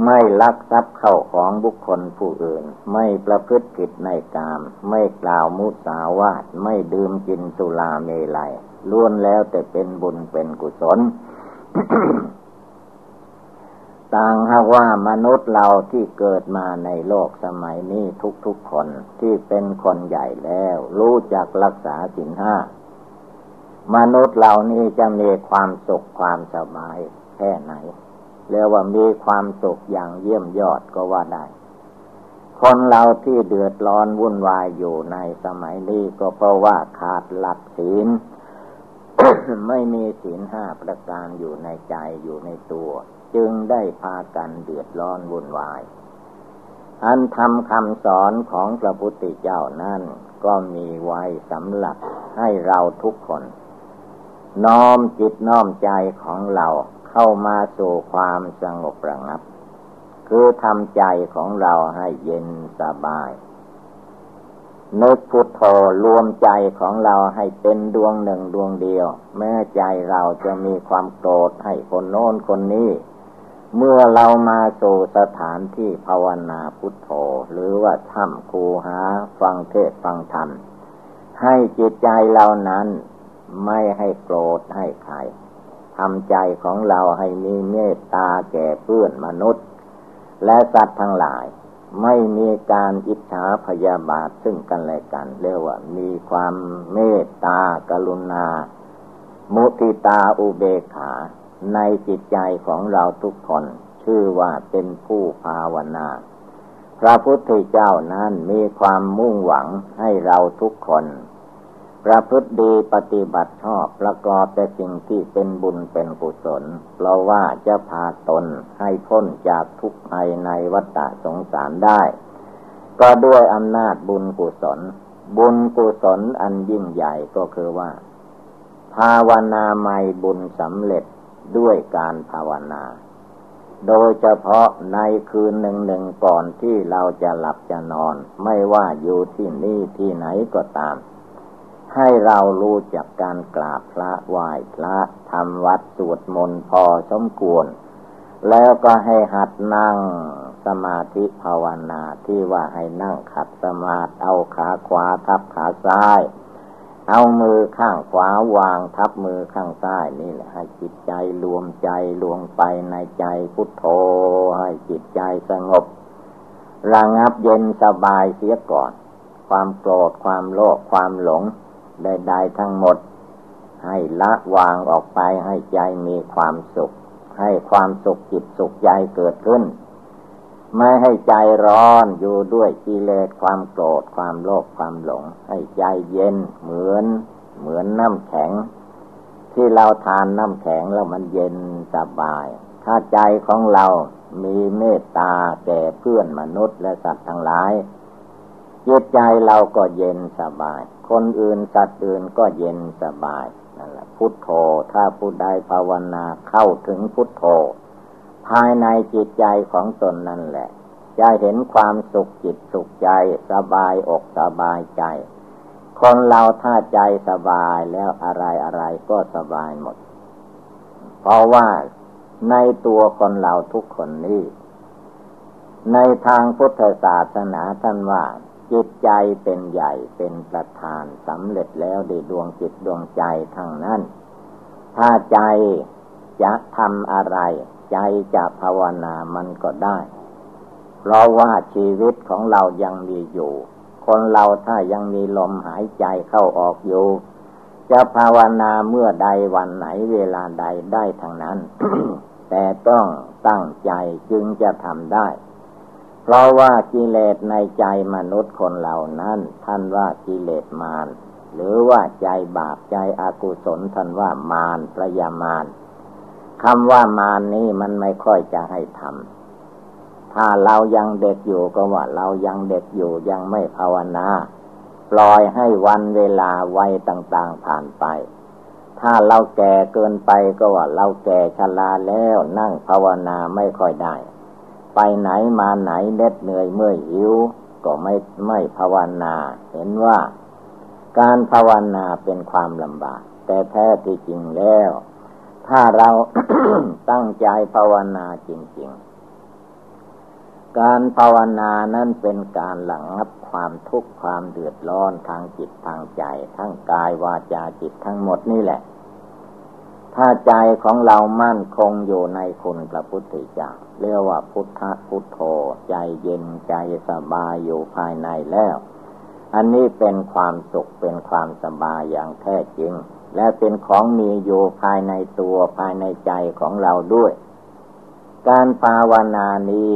ไม่ลักทรัพย์เข้าของบุคคลผู้อื่น ไม่ประพฤติผิดในกาม ไม่กล่าวมุสาวาทไม่ดื่มกินสุราเมลัยล้วนแล้วแต่เป็นบุญเป็นกุศล ต่างหากว่ามนุษย์เราที่เกิดมาในโลกสมัยนี้ทุกๆคนที่เป็นคนใหญ่แล้ว รู้จักรักษาสินห้ามนุษย์เหล่านี้จะมีความสุขความสบายแค่ไหน เรียกว่ามีความสุขอย่างเยี่ยมยอดก็ว่าได้ คนเราที่เดือดร้อนวุ่นวายอยู่ในสมัยนี้ก็เพราะว่าขาดหลักศีลไม่มีศีลห้าประการอยู่ในใจอยู่ในตัว จึงได้พากันเดือดร้อนวุ่นวาย อันทำคำสอนของพระพุทธเจ้านั่นก็มีไว้สำหรับให้เราทุกคน น้อมจิตน้อมใจของเราเข้ามาสู่ความสงบระงับ คือทำใจของเราให้เย็นสบายนึกพุทโธรวมใจของเราให้เป็นดวงหนึ่งดวงเดียว แม้ใจเราจะมีความโกรธให้คนโน้นคนนี้ เมื่อเรามาสู่สถานที่ภาวนาพุทโธหรือว่าถ้ำคูหาฟังเทศฟังธรรม ให้จิตใจเรานั้นไม่ให้โกรธให้ใครทำใจของเราให้มีเมตตาแก่เพื่อนมนุษย์ และสัตว์ทั้งหลาย ไม่มีการอิจฉาพยาบาทซึ่งกันและกัน เรียกว่ามีความเมตตากรุณา มุติตาอุเบกขา ในจิตใจของเราทุกคน ชื่อว่าเป็นผู้ภาวนา พระพุทธเจ้านั้นมีความมุ่งหวังให้เราทุกคนประพฤติดีปฏิบัติชอบประกอบแต่สิ่งที่เป็นบุญเป็นกุศลเพราะว่าจะพาตนให้พ้นจากทุกข์ภัยในวัฏสงสารได้ ก็ด้วยอำนาจบุญกุศล บุญกุศลอันยิ่งใหญ่ก็คือว่า ภาวนาไม่บุญสำเร็จ ด้วยการภาวนา โดยเฉพาะในคืนหนึ่งหนึ่งก่อนที่เราจะหลับจะนอน ไม่ว่าอยู่ที่นี่ที่ไหนก็ตาม ให้เรารู้จักการกราบพระไหว้พระทำวัดสวดมนต์พอสมควร แล้วก็ให้หัดนั่งสมาธิภาวนาที่ว่าให้นั่งขัดสมาธิเอาขาขวาทับขาซ้าย เอามือข้างขวาวางทับมือข้างซ้ายนี่แหละให้จิตใจรวมใจรวมไปในใจพุทโธให้จิตใจสงบ ระงับเย็นสบายเสียก่อน ความโกรธความโลภความหลงใดๆทั้งหมด ให้ละวางออกไปให้ใจมีความสุข ให้ความสุขจิตสุขใจเกิดขึ้น ไม่ให้ใจร้อนอยู่ด้วยกิเลสความโกรธความโลภความหลง ให้ใจเย็นเหมือน เหมือนน้ำแข็ง ที่เราทานน้ำแข็งแล้วมันเย็นสบาย ถ้าใจของเรามีเมตตาแก่เพื่อนมนุษย์และสัตว์ทั้งหลายจิตใจเราก็เย็นสบาย คนอื่นสัตว์อื่นก็เย็นสบายนั่นแหละพุทโธ ถ้าผู้ใดภาวนาเข้าถึงพุทโธ ภายในจิตใจของตนนั่นแหละ จะเห็นความสุขจิตสุขใจสบายอกสบายใจ คนเราถ้าใจสบายแล้วอะไรอะไรก็สบายหมด เพราะว่าในตัวคนเราทุกคนนี้ ในทางพุทธศาสนาท่านว่า จิตใจเป็นใหญ่เป็นประธานสำเร็จแล้วดดวงจิตดวงใจทั้งนั้น ถ้าใจจะทำอะไร ใจจะภาวนามันก็ได้ เพราะว่าชีวิตของเรายังมีอยู่ คนเราถ้ายังมีลมหายใจเข้าออกอยู่ จะภาวนาเมื่อใดวันไหนเวลาใดได้ทั้งนั้น แต่ต้องตั้งใจจึงจะทำได้ เพราะว่ากิเลสในใจมนุษย์คนเหล่านั้น ท่านว่ากิเลสมารหรือว่าใจบาปใจอากุศลท่านว่ามารประยามาร คำว่ามานี้มันไม่ค่อยจะให้ทำถ้าเรายังเด็กอยู่ก็ว่าเรายังเด็กอยู่ยังไม่ภาวนา ปล่อยให้วันเวลาวัยต่างๆผ่านไป ถ้าเราแก่เกินไปก็ว่าเราแก่ชราแล้วนั่งภาวนาไม่ค่อยได้ ไปไหนมาไหนเน็ดเหนื่อยเมื่อยหิว ก็ไม่ไม่ภาวนา เห็นว่า การภาวนาเป็นความลำบาก แต่แท้ที่จริงแล้ว ถ้าเราตั้งใจภาวนาจริง ๆ การภาวนานั้นเป็นการหลังงับความทุกข์ความเดือดร้อนทางจิตทางใจ ทั้งกายวาจาจิตทั้งหมดนี่แหละ ถ้าใจของเรามั่นคงอยู่ในคุณพระพุทธเจ้าเรียกว่าพุทธพุทโธใจเย็นใจสบายอยู่ภายในแล้ว อันนี้เป็นความสุขเป็นความสบายอย่างแท้จริง และเป็นของมีอยู่ภายในตัวภายในใจของเราด้วย การภาวนานี้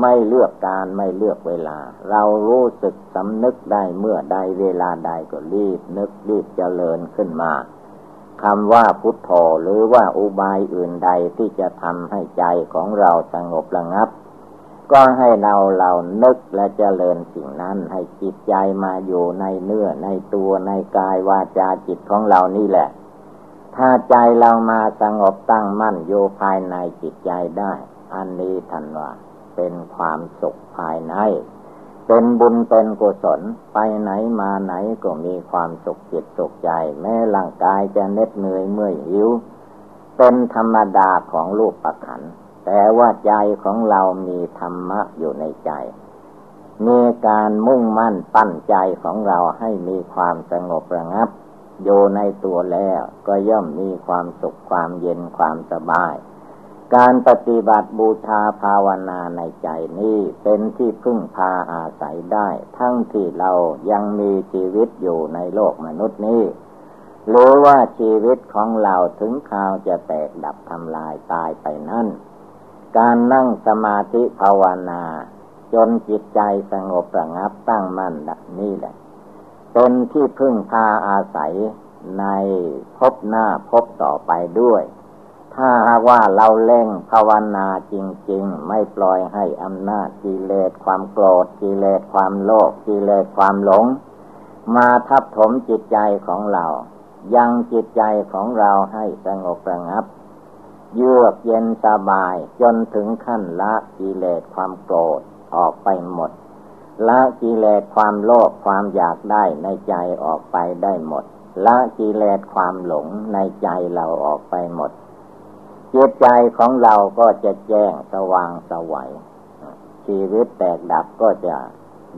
ไม่เลือกการไม่เลือกเวลา เรารู้สึกสำนึกได้เมื่อใดเวลาใดก็รีบนึกรีบเจริญขึ้นมาคำว่าพุทโธหรือว่าอุบายอื่นใดที่จะทำให้ใจของเราสงบระงับ ก็ให้เราเรานึกและเจริญสิ่งนั้น ให้จิตใจมาอยู่ในเนื้อในตัวในกายวาจาจิตของเรานี่แหละ ถ้าใจเรามาสงบตั้งมั่นอยู่ภายในจิตใจได้ อันนี้ทันว่า เป็นความสุขภายใน เป็นบุญเป็นกุศลไปไหนมาไหนก็มีความสุขจิตสุขใจ แม้ร่างกายจะเน็ดเหนื่อยเมื่อยหิว เป็นธรรมดาของรูปประขัน แต่ว่าใจของเรามีธรรมะอยู่ในใจ มีการมุ่งมั่นปั้นใจของเราให้มีความสงบระงับ อยู่ในตัวแล้วก็ย่อมมีความสุขความเย็นความสบาย การปฏิบัติบูชาภาวนาในใจนี้เป็นที่พึ่งพาอาศัยได้ ทั้งที่เรายังมีชีวิตอยู่ในโลกมนุษย์นี้รือว่าชีวิตของเราถึงข่าวจะแตกดับทำลายตายไปนั่น การนั่งสมาธิภาวนา จนจิตใจสงบระงับตั้งมั่นนี่แหละ เป็นที่พึ่งพาอาศัยในพบหน้าพบต่อไปด้วย ถ้าว่าเราเล่งภาวนาจริง ๆ ไม่ปล่อยให้อำนาจกิเลสความโกรธกิเลสความโลภกิเลสความหลง มาทับถมจิตใจของเรา ยังจิตใจของเราให้สงบระงับ เยือกเย็นสบาย จนถึงขั้นละกิเลสความโกรธออกไปหมด ละกิเลสความโลภความอยากได้ในใจออกไปได้หมด ละกิเลสความหลงในใจเราออกไปหมดจิตใจของเราก็จะแจ้งสว่างสวัยชีวิตแตกดับก็จะ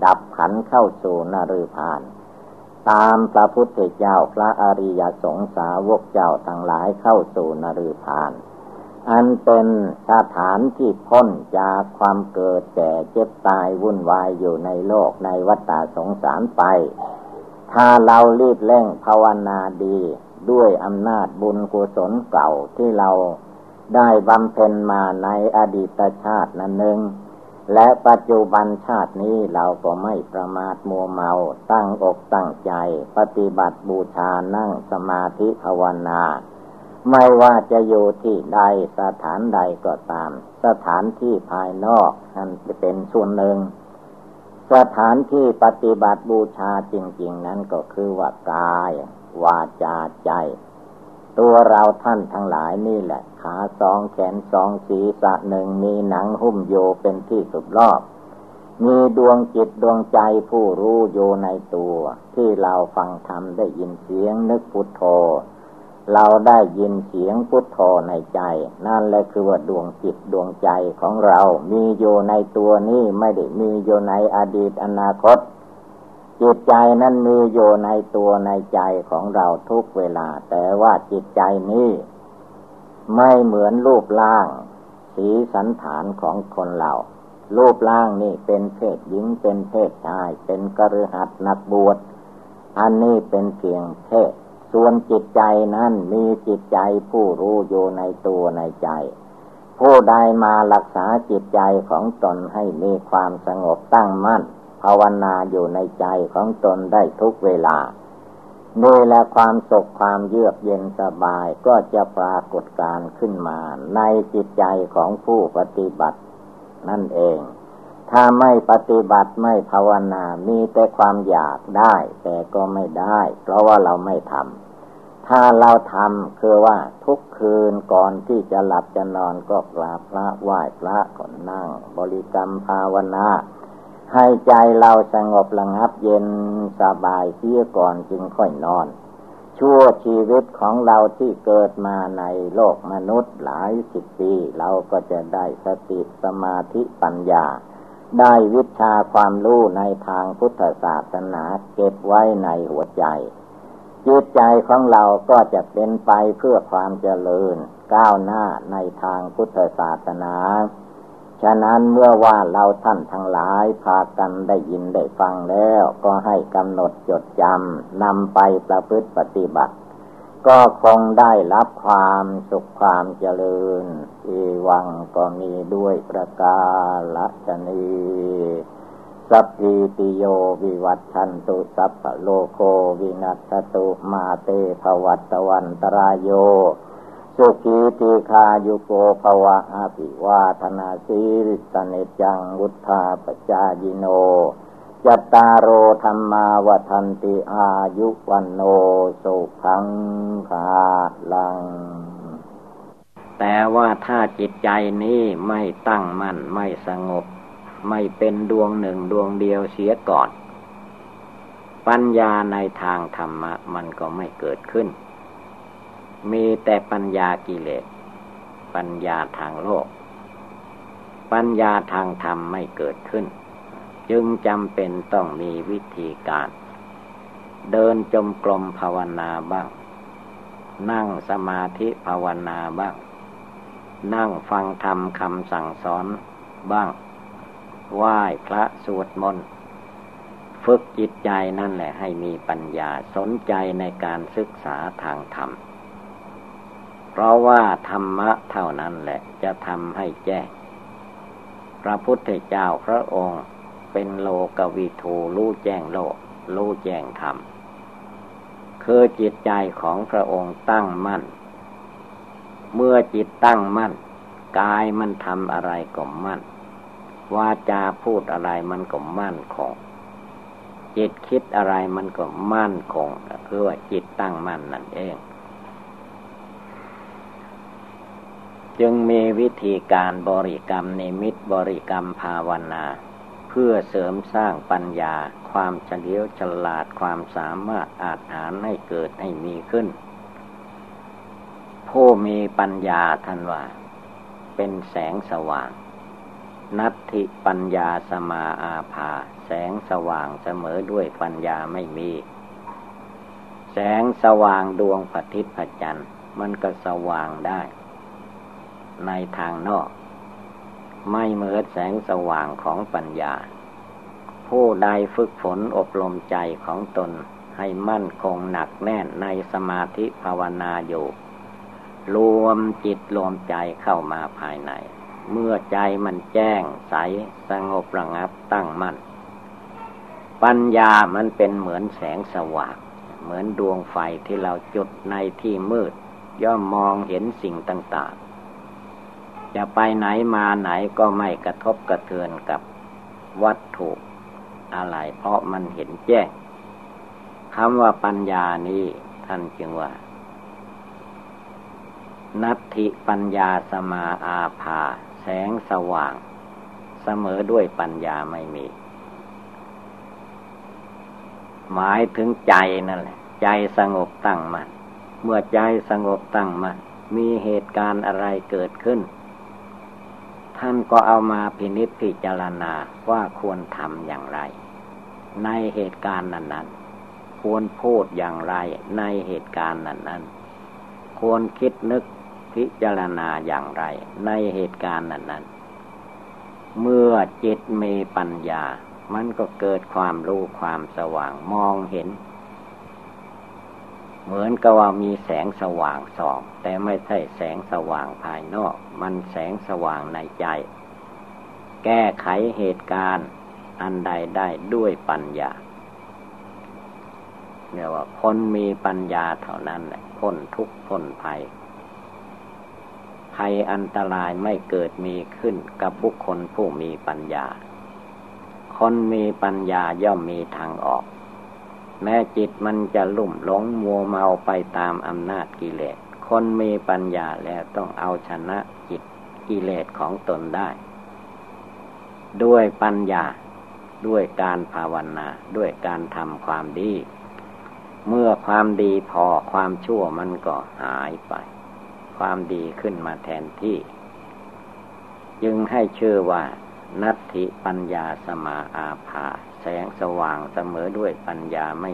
ดับขันเข้าสู่นรุพาน ตามพระพุทธเจ้าพระอริยสงสาวกเจ้าทั้งหลายเข้าสู่นรุพาน อันเป็นสถานที่พ้นจากความเกิดแก่เจ็บตายวุ่นวายอยู่ในโลกในวัฏสงสารไป ถ้าเรารีบเร่งภาวนาดีด้วยอำนาจบุญกุศลเก่าที่เราได้บำเพ็ญมาในอดีตชาตินั้นหนึ่ง และปัจจุบันชาตินี้เราก็ไม่ประมาทมัวเมาตั้งอกตั้งใจ ปฏิบัติบูชานั่งสมาธิภาวนา ไม่ว่าจะอยู่ที่ใดสถานใดก็ตาม สถานที่ภายนอกนั่นจะเป็นส่วนหนึ่ง สถานที่ปฏิบัติบูชาจริง ๆ นั้นก็คือว่ากาย วาจาใจ ตัวเราท่านทั้งหลายนี่แหละ ขาสองแขนสองศีรษะหนึ่งมีหนังหุ้มโยเป็นที่สุดรอบมีดวงจิตดวงใจผู้รู้อยู่ในตัว ที่เราฟังธรรมได้ยินเสียงนึกพุทโธ เราได้ยินเสียงพุทโธในใจ นั่นแหละคือว่าดวงจิตดวงใจของเรา มีอยู่ในตัวนี้ไม่ได้มีอยู่ในอดีตอนาคต จิตใจนั้นมีอยู่ในตัวในใจของเราทุกเวลา แต่ว่าจิตใจนี้ ไม่เหมือนรูปร่าง สีสันฐานของคนเรา รูปร่างนี่เป็นเพศหญิงเป็นเพศชาย เป็นกระหัตนักบวชอันนี้เป็นเพียงเพศ ส่วนจิตใจนั้นมีจิตใจผู้รู้อยู่ในตัวในใจ ผู้ใดมารักษาจิตใจของตนให้มีความสงบตั้งมั่น ภาวนาอยู่ในใจของตนได้ทุกเวลานี่และความสุขความเยือกเย็นสบายก็จะปรากฏการขึ้นมาในจิตใจของผู้ปฏิบัตินั่นเอง ถ้าไม่ปฏิบัติไม่ภาวนา มีแต่ความอยากได้ แต่ก็ไม่ได้ เพราะว่าเราไม่ทำ ถ้าเราทำคือว่าทุกคืนก่อนที่จะหลับจะนอนก็กราบพระไหว้พระก่อนนั่ง บริกรรมภาวนา ให้ใจเราสงบระงับเย็นสบายเสียก่อนจึงค่อยนอน ชั่วชีวิตของเราที่เกิดมาในโลกมนุษย์หลายสิบปี เราก็จะได้สติสมาธิปัญญา ได้วิชาความรู้ในทางพุทธศาสนาเก็บไว้ในหัวใจ จิตใจของเราก็จะเป็นไปเพื่อความเจริญ ก้าวหน้าในทางพุทธศาสนา ฉะนั้นเมื่อว่าเราท่านทั้งหลายพากันได้ยินได้ฟังแล้ว ก็ให้กำหนดจดจำนำไปประพฤติปฏิบัติ ก็คงได้รับความสุขความเจริญ อีวังก็มีด้วยประกาศนีสัพพิติโยวิวัตชันตุสัพพโลโควินัสตุมาเตภวัตวันตรายโย สุขีติคายุโกภวะอาภิวาธนาสีริสเนจังวุธาปจายิโนจัตตารโอธรรมาวทันติอายุวันโนสุขังคาลัง แต่ว่าถ้าจิตใจนี้ไม่ตั้งมั่นไม่สงบ ไม่เป็นดวงหนึ่งดวงเดียวเสียก่อน ปัญญาในทางธรรมะมันก็ไม่เกิดขึ้น มีแต่ปัญญากิเลส ปัญญาทางโลก ปัญญาทางธรรมไม่เกิดขึ้น จึงจำเป็นต้องมีวิธีการ เดินจมกลมภาวนาบ้าง นั่งสมาธิภาวนาบ้าง นั่งฟังธรรมคำสั่งสอนบ้าง ไหว้พระสวดมนต์ ฝึกจิตใจนั่นแหละให้มีปัญญาสนใจในการศึกษาทางธรรม เพราะว่าธรรมะเท่านั้นแหละจะทำให้แจ้ง พระพุทธเจ้าพระองค์เป็นโลกวิทูรู้แจ้งโลกรู้แจ้งธรรมคือจิตใจของพระองค์ตั้งมั่น เมื่อจิตตั้งมั่น กายมันทำอะไรก็มั่นวาจาพูดอะไรมันก็มั่นคงจิตคิดอะไรมันก็มั่นคงคือว่าจิตตั้งมั่นนั่นเอง จึงมีวิธีการบริกรรมนิมิตบริกรรมภาวนา เพื่อเสริมสร้างปัญญา ความเฉลียวฉลาดความสามารถอาจหารให้เกิดให้มีขึ้น ผู้มีปัญญาท่านว่า เป็นแสงสว่าง นัตถิปัญญาสมาอาภา แสงสว่างเสมอด้วยปัญญาไม่มี แสงสว่างดวงปฏิพจันทร์มันก็สว่างได้ ในทางนอก ไม่เหมือนแสงสว่างของปัญญา ผู้ใดฝึกฝนอบรมใจของตนให้มั่นคงหนักแน่นในสมาธิภาวนาอยู่ รวมจิตรวมใจเข้ามาภายใน เมื่อใจมันแจ้งใสสงบระงับตั้งมั่น ปัญญามันเป็นเหมือนแสงสว่าง เหมือนดวงไฟที่เราจุดในที่มืด ย่อมมองเห็นสิ่งต่างๆ จะไปไหนมาไหนก็ไม่กระทบกระเทือนกับวัตถุอะไร เพราะมันเห็นแจ้งคำว่าปัญญานี้ท่านจึงว่า นัตถิปัญญาสมาอาภา แสงสว่าง เสมอด้วยปัญญาไม่มี หมายถึงใจนั่นแหละ ใจสงบตั้งมัน่นเมื่อใจสงบตั้งมัน่นมีเหตุการณ์อะไรเกิดขึ้น ท่านก็เอามาพินิจพิจารณาว่าควรทำอย่างไร ในเหตุการณ์นั้น ๆ ควรพูดอย่างไรในเหตุการณ์นั้น ๆ ควรคิดนึก พิจารณาอย่างไร ในเหตุการณ์นั้นๆ เมื่อจิตมีปัญญา มันก็เกิดความรู้ความสว่างมองเห็น เหมือนกับว่ามีแสงสว่างส่อง แต่ไม่ใช่แสงสว่างภายนอก มันแสงสว่างในใจ แก้ไขเหตุการณ์อันใดได้ด้วยปัญญาเรียกว่าคนมีปัญญาเท่านั้นแหละพ้นทุกข์พ้นภัย ภัยอันตรายไม่เกิดมีขึ้นกับบุคคลผู้มีปัญญา คนมีปัญญาย่อมมีทางออก แม้จิตมันจะลุ่มหลงมัวเมาไปตามอำนาจกิเลส คนมีปัญญาแล้วต้องเอาชนะจิตกิเลสของตนได้ ด้วยปัญญาด้วยการภาวนา ด้วยการทำความดี เมื่อความดีพอความชั่วมันก็หายไป ความดีขึ้นมาแทนที่ จึงให้ชื่อว่า นัตถิปัญญาสมาอาภา แสงสว่างเสมอด้วยปัญญาไม่